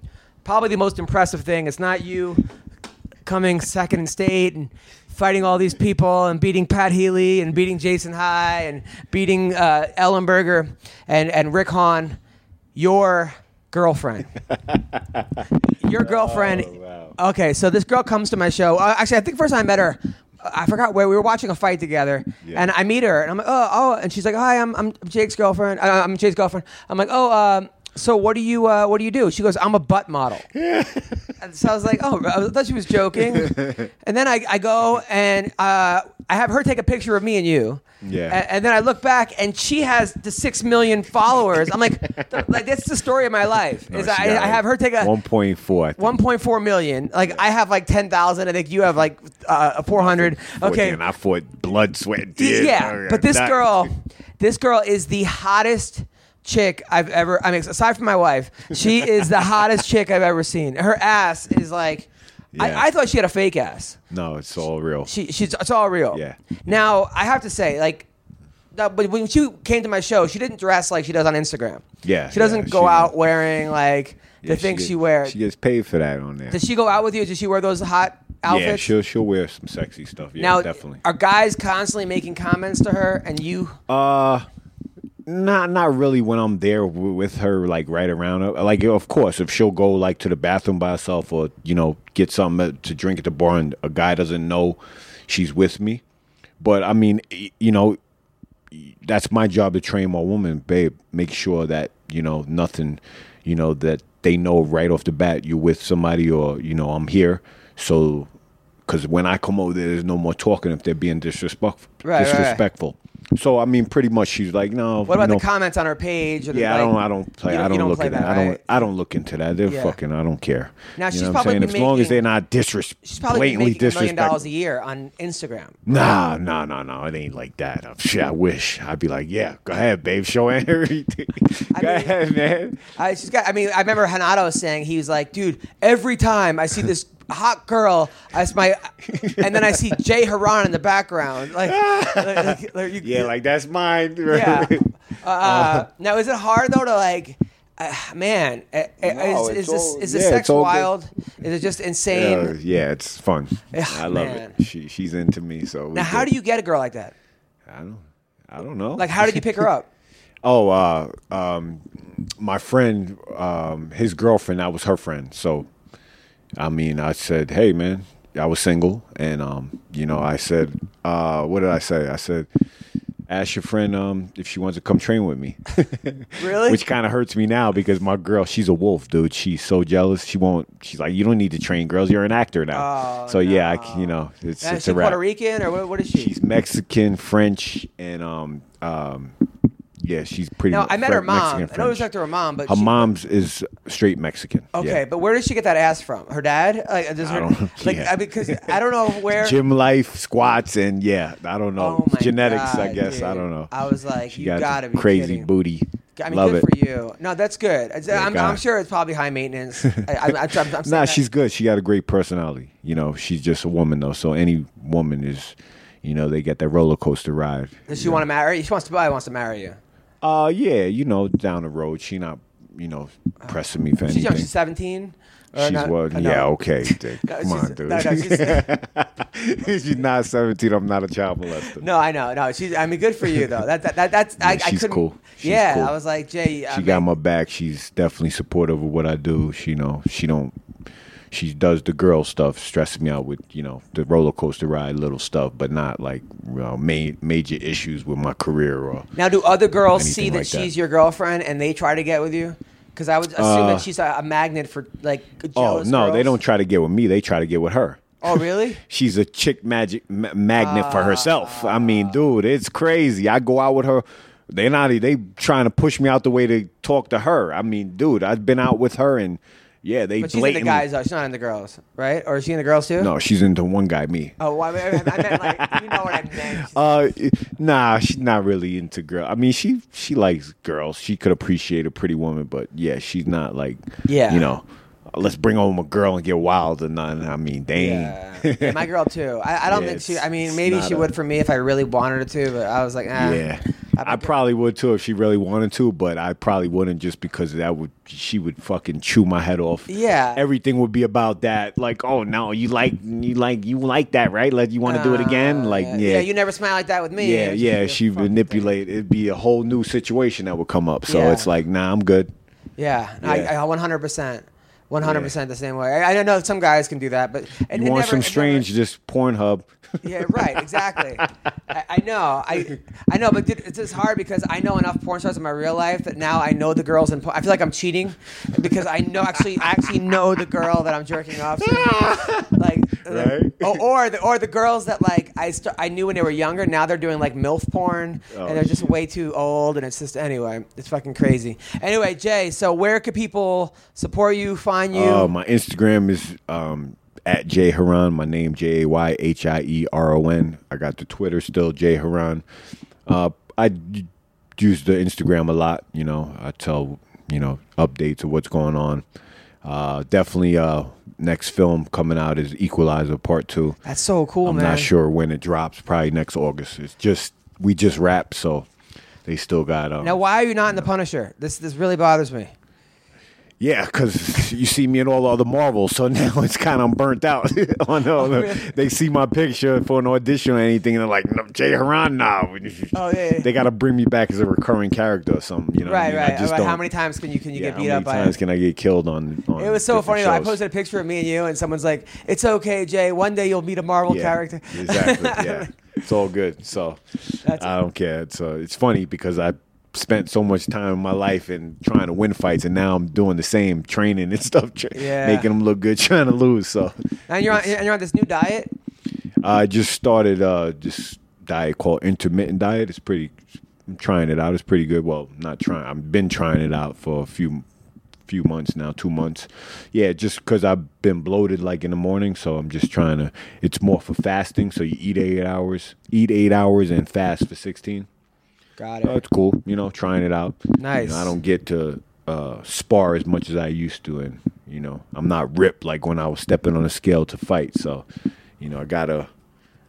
probably the most impressive thing. It's not you coming second in state and fighting all these people and beating Pat Healy and beating Jason High and beating uh, Ellenberger and and Rick Hahn. Your girlfriend. Your girlfriend. Okay, so this girl comes to my show. Uh, actually, I think first time I met her. I forgot where we were watching a fight together, Yeah. and I meet her, and I'm like, oh, oh, and she's like, hi, I'm, I'm Jake's girlfriend. Uh, I'm Jake's girlfriend. I'm like, oh, um, so what do you, uh, what do you do? She goes, I'm a butt model. And so I was like, oh, I thought she was joking. and then I, I go and uh, I have her take a picture of me and you. Yeah. A- And, then I look back and she has the six million followers. I'm like, th- like that's the story of my life. No, is I, I have her take a 1.4. I 1.4 million. Like I have like 10,000. I think you have like uh, 400. Okay. And I fought blood, sweat, tears. Yeah, Oh, but this girl, this girl is the hottest chick I've ever. I mean, aside from my wife, she is the hottest chick I've ever seen. Her ass is like. Yeah. I, I thought she had a fake ass. No, it's all real. She, she's it's all real. Yeah. Now I have to say, like, but when she came to my show, she didn't dress like she does on Instagram. Yeah, She doesn't yeah, go she- out wearing like the Yeah, things get- she wears. She gets paid for that on there. Does she go out with you? Does she wear those hot outfits? Yeah, she'll she'll wear some sexy stuff. Yeah, now, definitely. are guys constantly making comments to her, and you? Uh, not not really when I'm there with her, like right around her. Like, of course, if she'll go like to the bathroom by herself, or you know, get something uh, to drink at the bar, and a guy doesn't know she's with me. But I mean, you know, that's my job to train my woman, babe. Make sure that you know nothing, you know that they know right off the bat you're with somebody, or you know I'm here. So, because when I come over there, there's no more talking if they're being disrespectful. Right, right, right. So I mean, pretty much she's like, no. What about know, the comments on her page? Or the, Yeah, I don't. I don't play. you I don't, you look at that. that. I don't. I don't look into that. They're Yeah. fucking. I don't care. Now, you she's know what I'm probably saying? been As long as making- they're not disres- She's probably blatantly making a million dollars a year on Instagram. Nah, nah, nah, nah. It ain't like that. I'm shit. I wish. I'd be like, yeah, go ahead, babe. Show everything. go mean- ahead, man. I she's got. I mean, I remember Hanato saying he was like, "Dude, every time I see this hot girl, I my, and then I see Jay Hieron in the background, like, like, like, you, Yeah, like that's mine. yeah." Uh, now, is it hard though to like? Uh, man, uh, No, is, is this all- is this yeah, sex all good. wild? Is it just insane? Uh, yeah, it's fun. Ugh, I love man. it. She she's into me. So now, how good. do you get a girl like that? I don't. I don't know. Like, how did you pick her up? Oh, uh, um, my friend, um, his girlfriend, that was her friend. So, I mean, I said, hey, man, I was single. And, um, you know, I said, uh, what did I say? I said, ask your friend um, if she wants to come train with me. Really? Which kind of hurts me now because my girl, she's a wolf, dude. She's so jealous. She won't, she's like, you don't need to train girls. You're an actor now. Oh, so, yeah, I, you know, it's, it's a wrap. Puerto Rican or what, what is she? She's Mexican, French, and um, um, yeah, she's pretty. No, I met her mom. Mexican, I know we French. talked to her mom, but Her she, mom's is straight Mexican. Okay, yeah. but where did she get that ass from? Her dad? Like, does I don't- like yeah. I because I don't know where. gym life, squats, and yeah, I don't know Oh my genetics. I God, guess I dude. don't know. I was like, she you got gotta be crazy kidding. booty. I mean, Love good it. for you. No, that's good. It's- I'm, I'm sure it's probably high maintenance. I, I, I'm, I'm saying Nah, that- she's good. She got a great personality. You know, she's just a woman though. So any woman is, you know, they get that roller coaster ride. Does she want to marry? She wants to buy. Wants to marry you. Uh, yeah, you know, down the road, she not, you know, pressing me for She's anything. young. She's 17. Or She's not- what? uh, no. Yeah, okay. No, Come on, dude. no, no, she's- she's not 17. I'm not a child molester. No, I know. No, she's. I mean, good for you though. That, that, that that's. I, I she's couldn't. cool. She's yeah, cool. I was like, Jay. I She got my back. She's definitely supportive of what I do. She, you know, she don't. She does the girl stuff, stressing me out with you know the roller coaster ride, little stuff, but not like you know, ma- major issues with my career or. Now, do other girls see that like that. she's your girlfriend and they try to get with you? Because I would assume Uh, that she's a, a magnet for like Oh no, they don't try to get with me. They try to get with her. Oh, really? She's a chick magic ma- magnet for herself. I mean, dude, it's crazy. I go out with her. They're not they trying to push me out the way to talk to her. I mean, dude, I've been out with her and Yeah, they But she's blatantly. into guys though. She's not into girls, right? Or is she into girls too? No, she's into one guy, me. Oh, well, I, mean, I meant like you know what I meant. Uh, nah, she's not really into girl. I mean, she she likes girls. She could appreciate a pretty woman, but yeah, she's not like Yeah. you know. Let's bring home a girl and get wild and none. I mean, dang. Yeah. Yeah, my girl too. I, I don't Yeah, think she. I mean, maybe she a- would for me if I really wanted her to, but I was like, ah. Yeah, I- probably would too if she really wanted to, but I probably wouldn't just because that would she would fucking chew my head off. Yeah. everything would be about that. Like, oh no, you like you like you like that, right? Like, you want to do it again? Uh, Like, yeah. yeah, you never smile like that with me. yeah, yeah. She manipulate. It'd be a whole new situation that would come up. So Yeah. it's like, nah, I'm good. Yeah, Yeah. I, I 100%. 100% the same way. I, I know some guys can do that, but it, You want never- some it never- strange, just Pornhub. Yeah, right. Exactly. I, I know. I I know, but dude, it's just hard because I know enough porn stars in my real life that now I know the girls in. porn. I feel like I'm cheating because I know actually I actually know the girl that I'm jerking off to. Like, Right. or, or the or the girls that like I st- I knew when they were younger. Now they're doing like milf porn, Oh, and they're just way too old, and it's just anyway, it's fucking crazy. Anyway, Jay, so where could people support you, find you? Uh, my Instagram is um, at Jay Hieron. My name J A Y H I E R O N. I got the Twitter still Jay Hieron. Uh, I use the Instagram a lot. You know, I tell you know updates of what's going on. Uh, definitely, uh, next film coming out is Equalizer Part Two. That's so cool, I'm man. not sure when it drops. Probably next August. It's just we just wrapped, so they still got. Um, Now, why are you not in the Punisher? This this really bothers me. Yeah, because you see me in all the other Marvels, so now it's kind of burnt out. on all the, really? They see my picture for an audition or anything, and they're like, no, "Jay Hieron now." Oh, yeah, yeah. They got to bring me back as a recurring character or something. You know, what I Right, mean? Right. just Right, How many times can you can you yeah, get beat many up by? times can I get killed on? on It was so funny though. I posted a picture of me and you, and someone's like, "It's okay, Jay. One day you'll meet a Marvel yeah, character." Exactly. Yeah, it's all good. So That's- I don't care. It's uh, it's funny because I spent so much time in my life and trying to win fights, and now I'm doing the same training and stuff, tra- Yeah. making them look good, trying to lose. So and you're on, and you're on this new diet. I just started uh, this diet called intermittent diet. It's pretty. I'm trying it out. It's pretty good. Well, not trying. I've been trying it out for a few few months now, two months. Yeah, just because I've been bloated like in the morning, so I'm just trying to. It's more for fasting. So you eat eight hours, eat eight hours, and fast for sixteen. Got it. Oh, it's cool. You know, trying it out. Nice. You know, I don't get to uh, spar as much as I used to, and you know, I'm not ripped like when I was stepping on a scale to fight. So, you know, I gotta.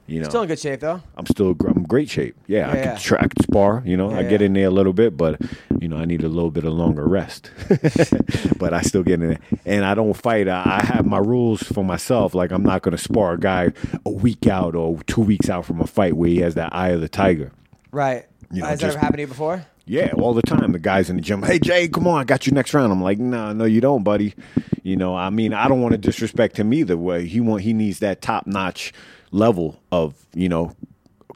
You know, Still in good shape though. I'm still I'm in great shape. Yeah, I can yeah. can spar. You know, Yeah, I get yeah. in there a little bit, but you know, I need a little bit of longer rest. but I still get in there, and I don't fight. I, I have my rules for myself. Like I'm not going to spar a guy a week out or two weeks out from a fight where he has that eye of the tiger. Right. You know, Has that ever happened to you before? Yeah, all the time. The guys in the gym, hey Jay, come on, I got you next round. I'm like, no, no, you don't, buddy. You know, I mean, I don't want to disrespect him either. Way he want, he needs that top notch level of you know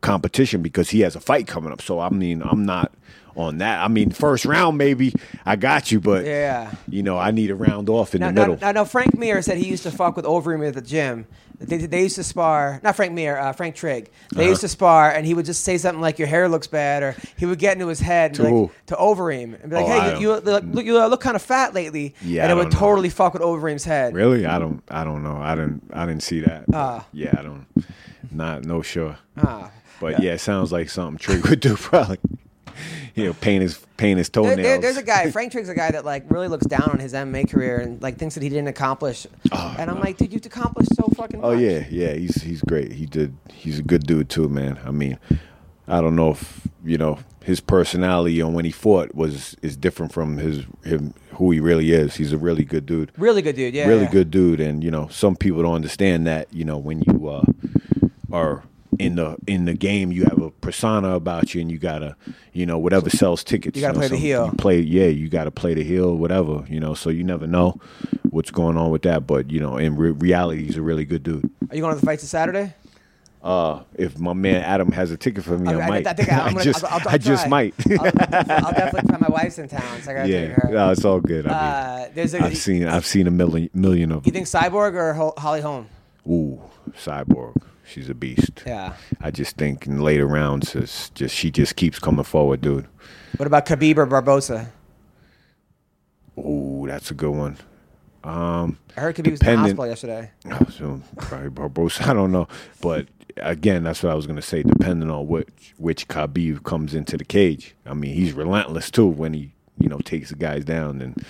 competition because he has a fight coming up. So I mean, I'm not on that. I mean, first round maybe I got you, but Yeah. you know, I need a round off in Now, the middle. now, now, Frank Mir said he used to fuck with Overeem at the gym. They, they used to spar. Not Frank Mir, uh, Frank Trigg. They Uh-huh. used to spar, and he would just say something like, "Your hair looks bad," or he would get into his head and To like, to Overeem and be like, Oh, "Hey, you, you, look, you look kind of fat lately," Yeah, and I it would know. totally fuck with Overeem's head. really, I don't, I don't know. I didn't, I didn't see that. Ah. yeah, I don't, not no sure. Ah. But yeah, it sounds like something Trigg would do probably. You know, paint his paint his toenails. there- there's a guy, Frank Trigg's a guy that like really looks down on his MMA career and like thinks that he didn't accomplish. and I'm like, dude, you've accomplished so fucking much. Oh yeah, yeah. He's he's great. He did. He's a good dude too, man. I mean, I don't know if you know his personality on when he fought was is different from his him who he really is. He's a really good dude. Really good dude. Yeah. really yeah. good dude. And you know, some people don't understand that. You know, when you uh, are in the in the game, you have a persona about you, and you gotta, you know, whatever sells tickets. You gotta know, play the heel. You play, yeah, you gotta play the heel, whatever. You know, so you never know what's going on with that. But you know, in re- reality, he's a really good dude. Are you going to the fights this Saturday? Uh, if my man Adam has a ticket for me, I, I, might. I think I, am gonna, just, I'll, I'll, I'll I just might. I'll, I'll definitely try. My wife's in town, so I gotta yeah, take her. no, it's all good. I mean, Uh, there's a. I've seen, I've seen a million, million of You them. think Cyborg or Holly Holm? Ooh, Cyborg, she's a beast. Yeah. I just think in later rounds, it's just she just keeps coming forward, dude. What about Khabib or Barbosa? Ooh, that's a good one. Um, I heard Khabib was in the hospital yesterday. Oh, so probably Barbosa. I don't know, but again, that's what I was gonna say. Depending on which which Khabib comes into the cage, I mean, he's relentless too when he you know takes the guys down. And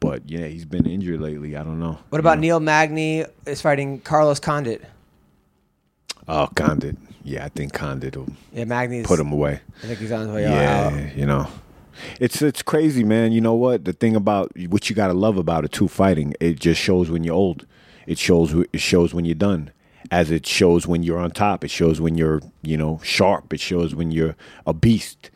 but yeah, he's been injured lately. I don't know. What about Neil Magny is fighting Carlos Condit? Oh, Condit. Yeah, I think Condit will Yeah, Magny's put him away. I think he's on his way Yeah, out. you know. It's it's crazy, man. You know what? The thing about what you got to love about it too, fighting, it just shows when you're old. It shows it shows when you're done. As it shows when you're on top. It shows when you're, you know, sharp. It shows when you're a beast.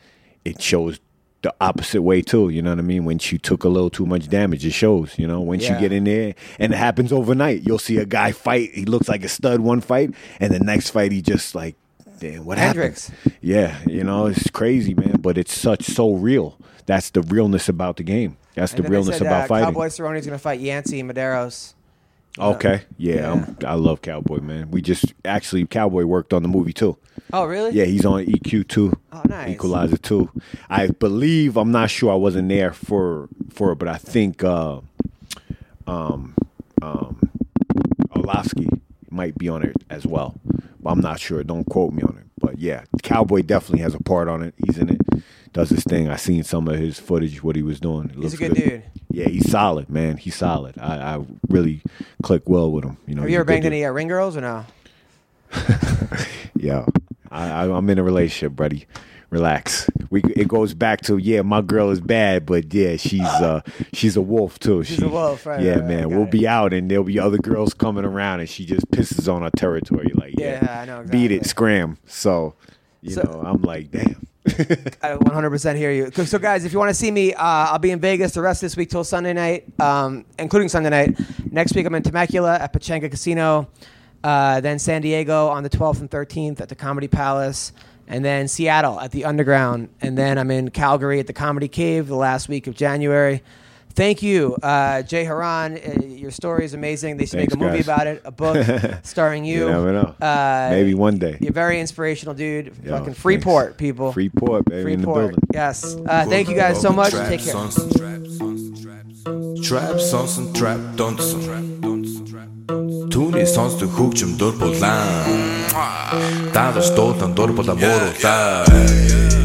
It shows the opposite way too. You know what I mean? When you took a little too much damage, it shows. You know, once Yeah. you get in there, and it happens overnight. You'll see a guy fight. He looks like a stud one fight, and the next fight he just like, damn, what Hendricks. happened? Yeah, you know, it's crazy, man. But it's such so real. That's the realness about the game. That's And the realness said, about uh, fighting. Cowboy Cerrone's going to fight Yancey Medeiros. Okay, yeah, Yeah. I love Cowboy, man. We just actually Cowboy worked on the movie too. Oh, really? Yeah, he's on EQ too. Oh, nice. Equalizer too. I believe I'm not sure I wasn't there for for it, but I think uh, um um Arlovski might be on it as well. But I'm not sure. Don't quote me on it. But yeah, Cowboy definitely has a part on it. He's in it. Does his thing. I seen some of his footage, what he was doing. It He's a good dude. Yeah, he's solid, man. He's solid. I, I really click well with him. You know, Have you ever banged any uh, ring girls or no? Yeah, I, I, I'm in a relationship, buddy. Relax. We it goes back to yeah, my girl is bad, but yeah, she's uh she's a wolf too. She's a wolf, right, Yeah, right, man. We'll it. be out and there'll be other girls coming around, and she just pisses on our territory. Like yeah, Yeah, I know beat it, scram. So you So- know, I'm like, damn. I 100% hear you. So, guys, if you want to see me, uh, I'll be in Vegas the rest of this week till Sunday night, um, including Sunday night. Next week, I'm in Temecula at Pechanga Casino. Uh, then San Diego on the 12th and 13th at the Comedy Palace and then Seattle at the Underground, and then I'm in Calgary at the Comedy Cave the last week of January. Thank you, uh, Jay Hieron. Uh, your story is amazing. They should Thanks, make a movie guys. about it, a book starring you. you never know. Uh, Maybe one day. You're very inspirational, dude. Yo, Fucking Freeport, thanks. people. Freeport, baby. Freeport. Yes. Uh, thank you guys so much. Take care. Trap, trap, don't Түүний сонсдог хөгжим дур булаан Даадаж дуулан дур булаа мууруулаа